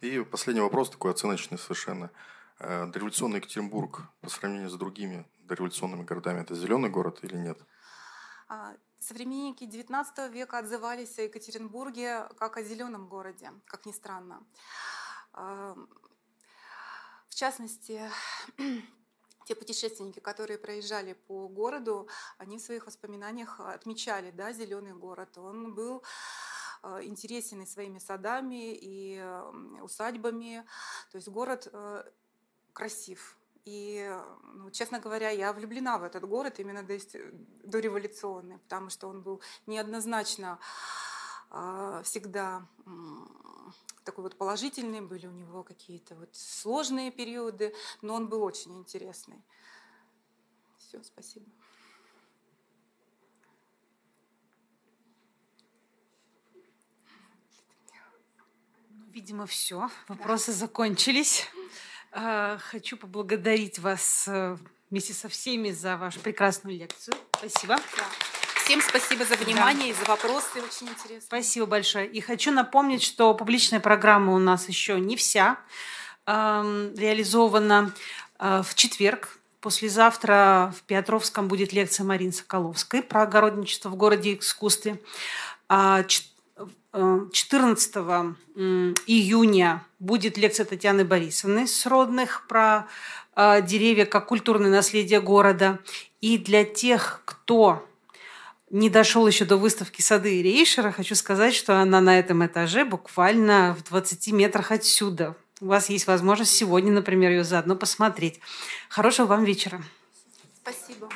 И последний вопрос такой оценочный совершенно. Э, дореволюционный Екатеринбург по сравнению с другими дореволюционными городами – это зеленый город или нет? А, современники XIX века отзывались о Екатеринбурге как о зеленом городе, как ни странно. А, в частности, те путешественники, которые проезжали по городу, они в своих воспоминаниях отмечали да, зеленый город. Он был э, интересен и своими садами, и усадьбами. То есть город э, красив. И, ну, честно говоря, я влюблена в этот город именно до, дореволюционный, потому что он был неоднозначно э, всегда э, такой вот положительный, были у него какие-то вот сложные периоды, но он был очень интересный. Все, спасибо. Видимо, все. Вопросы закончились. А, хочу поблагодарить вас э, вместе со всеми за вашу прекрасную лекцию. Спасибо. Да. Всем спасибо за внимание да. и за вопросы, очень интересно. Спасибо большое. И хочу напомнить, что публичная программа у нас еще не вся. реализовано в четверг. Послезавтра в Петровском будет лекция Марины Соколовской про огородничество в городе искусстве. 14 июня будет лекция Татьяны Борисовны с родных про деревья как культурное наследие города. И для тех, кто не дошел еще до выставки сады Рейшера, хочу сказать, что она на этом этаже буквально в 20 метрах отсюда. У вас есть возможность сегодня, например, ее заодно посмотреть. Хорошего вам вечера. Спасибо.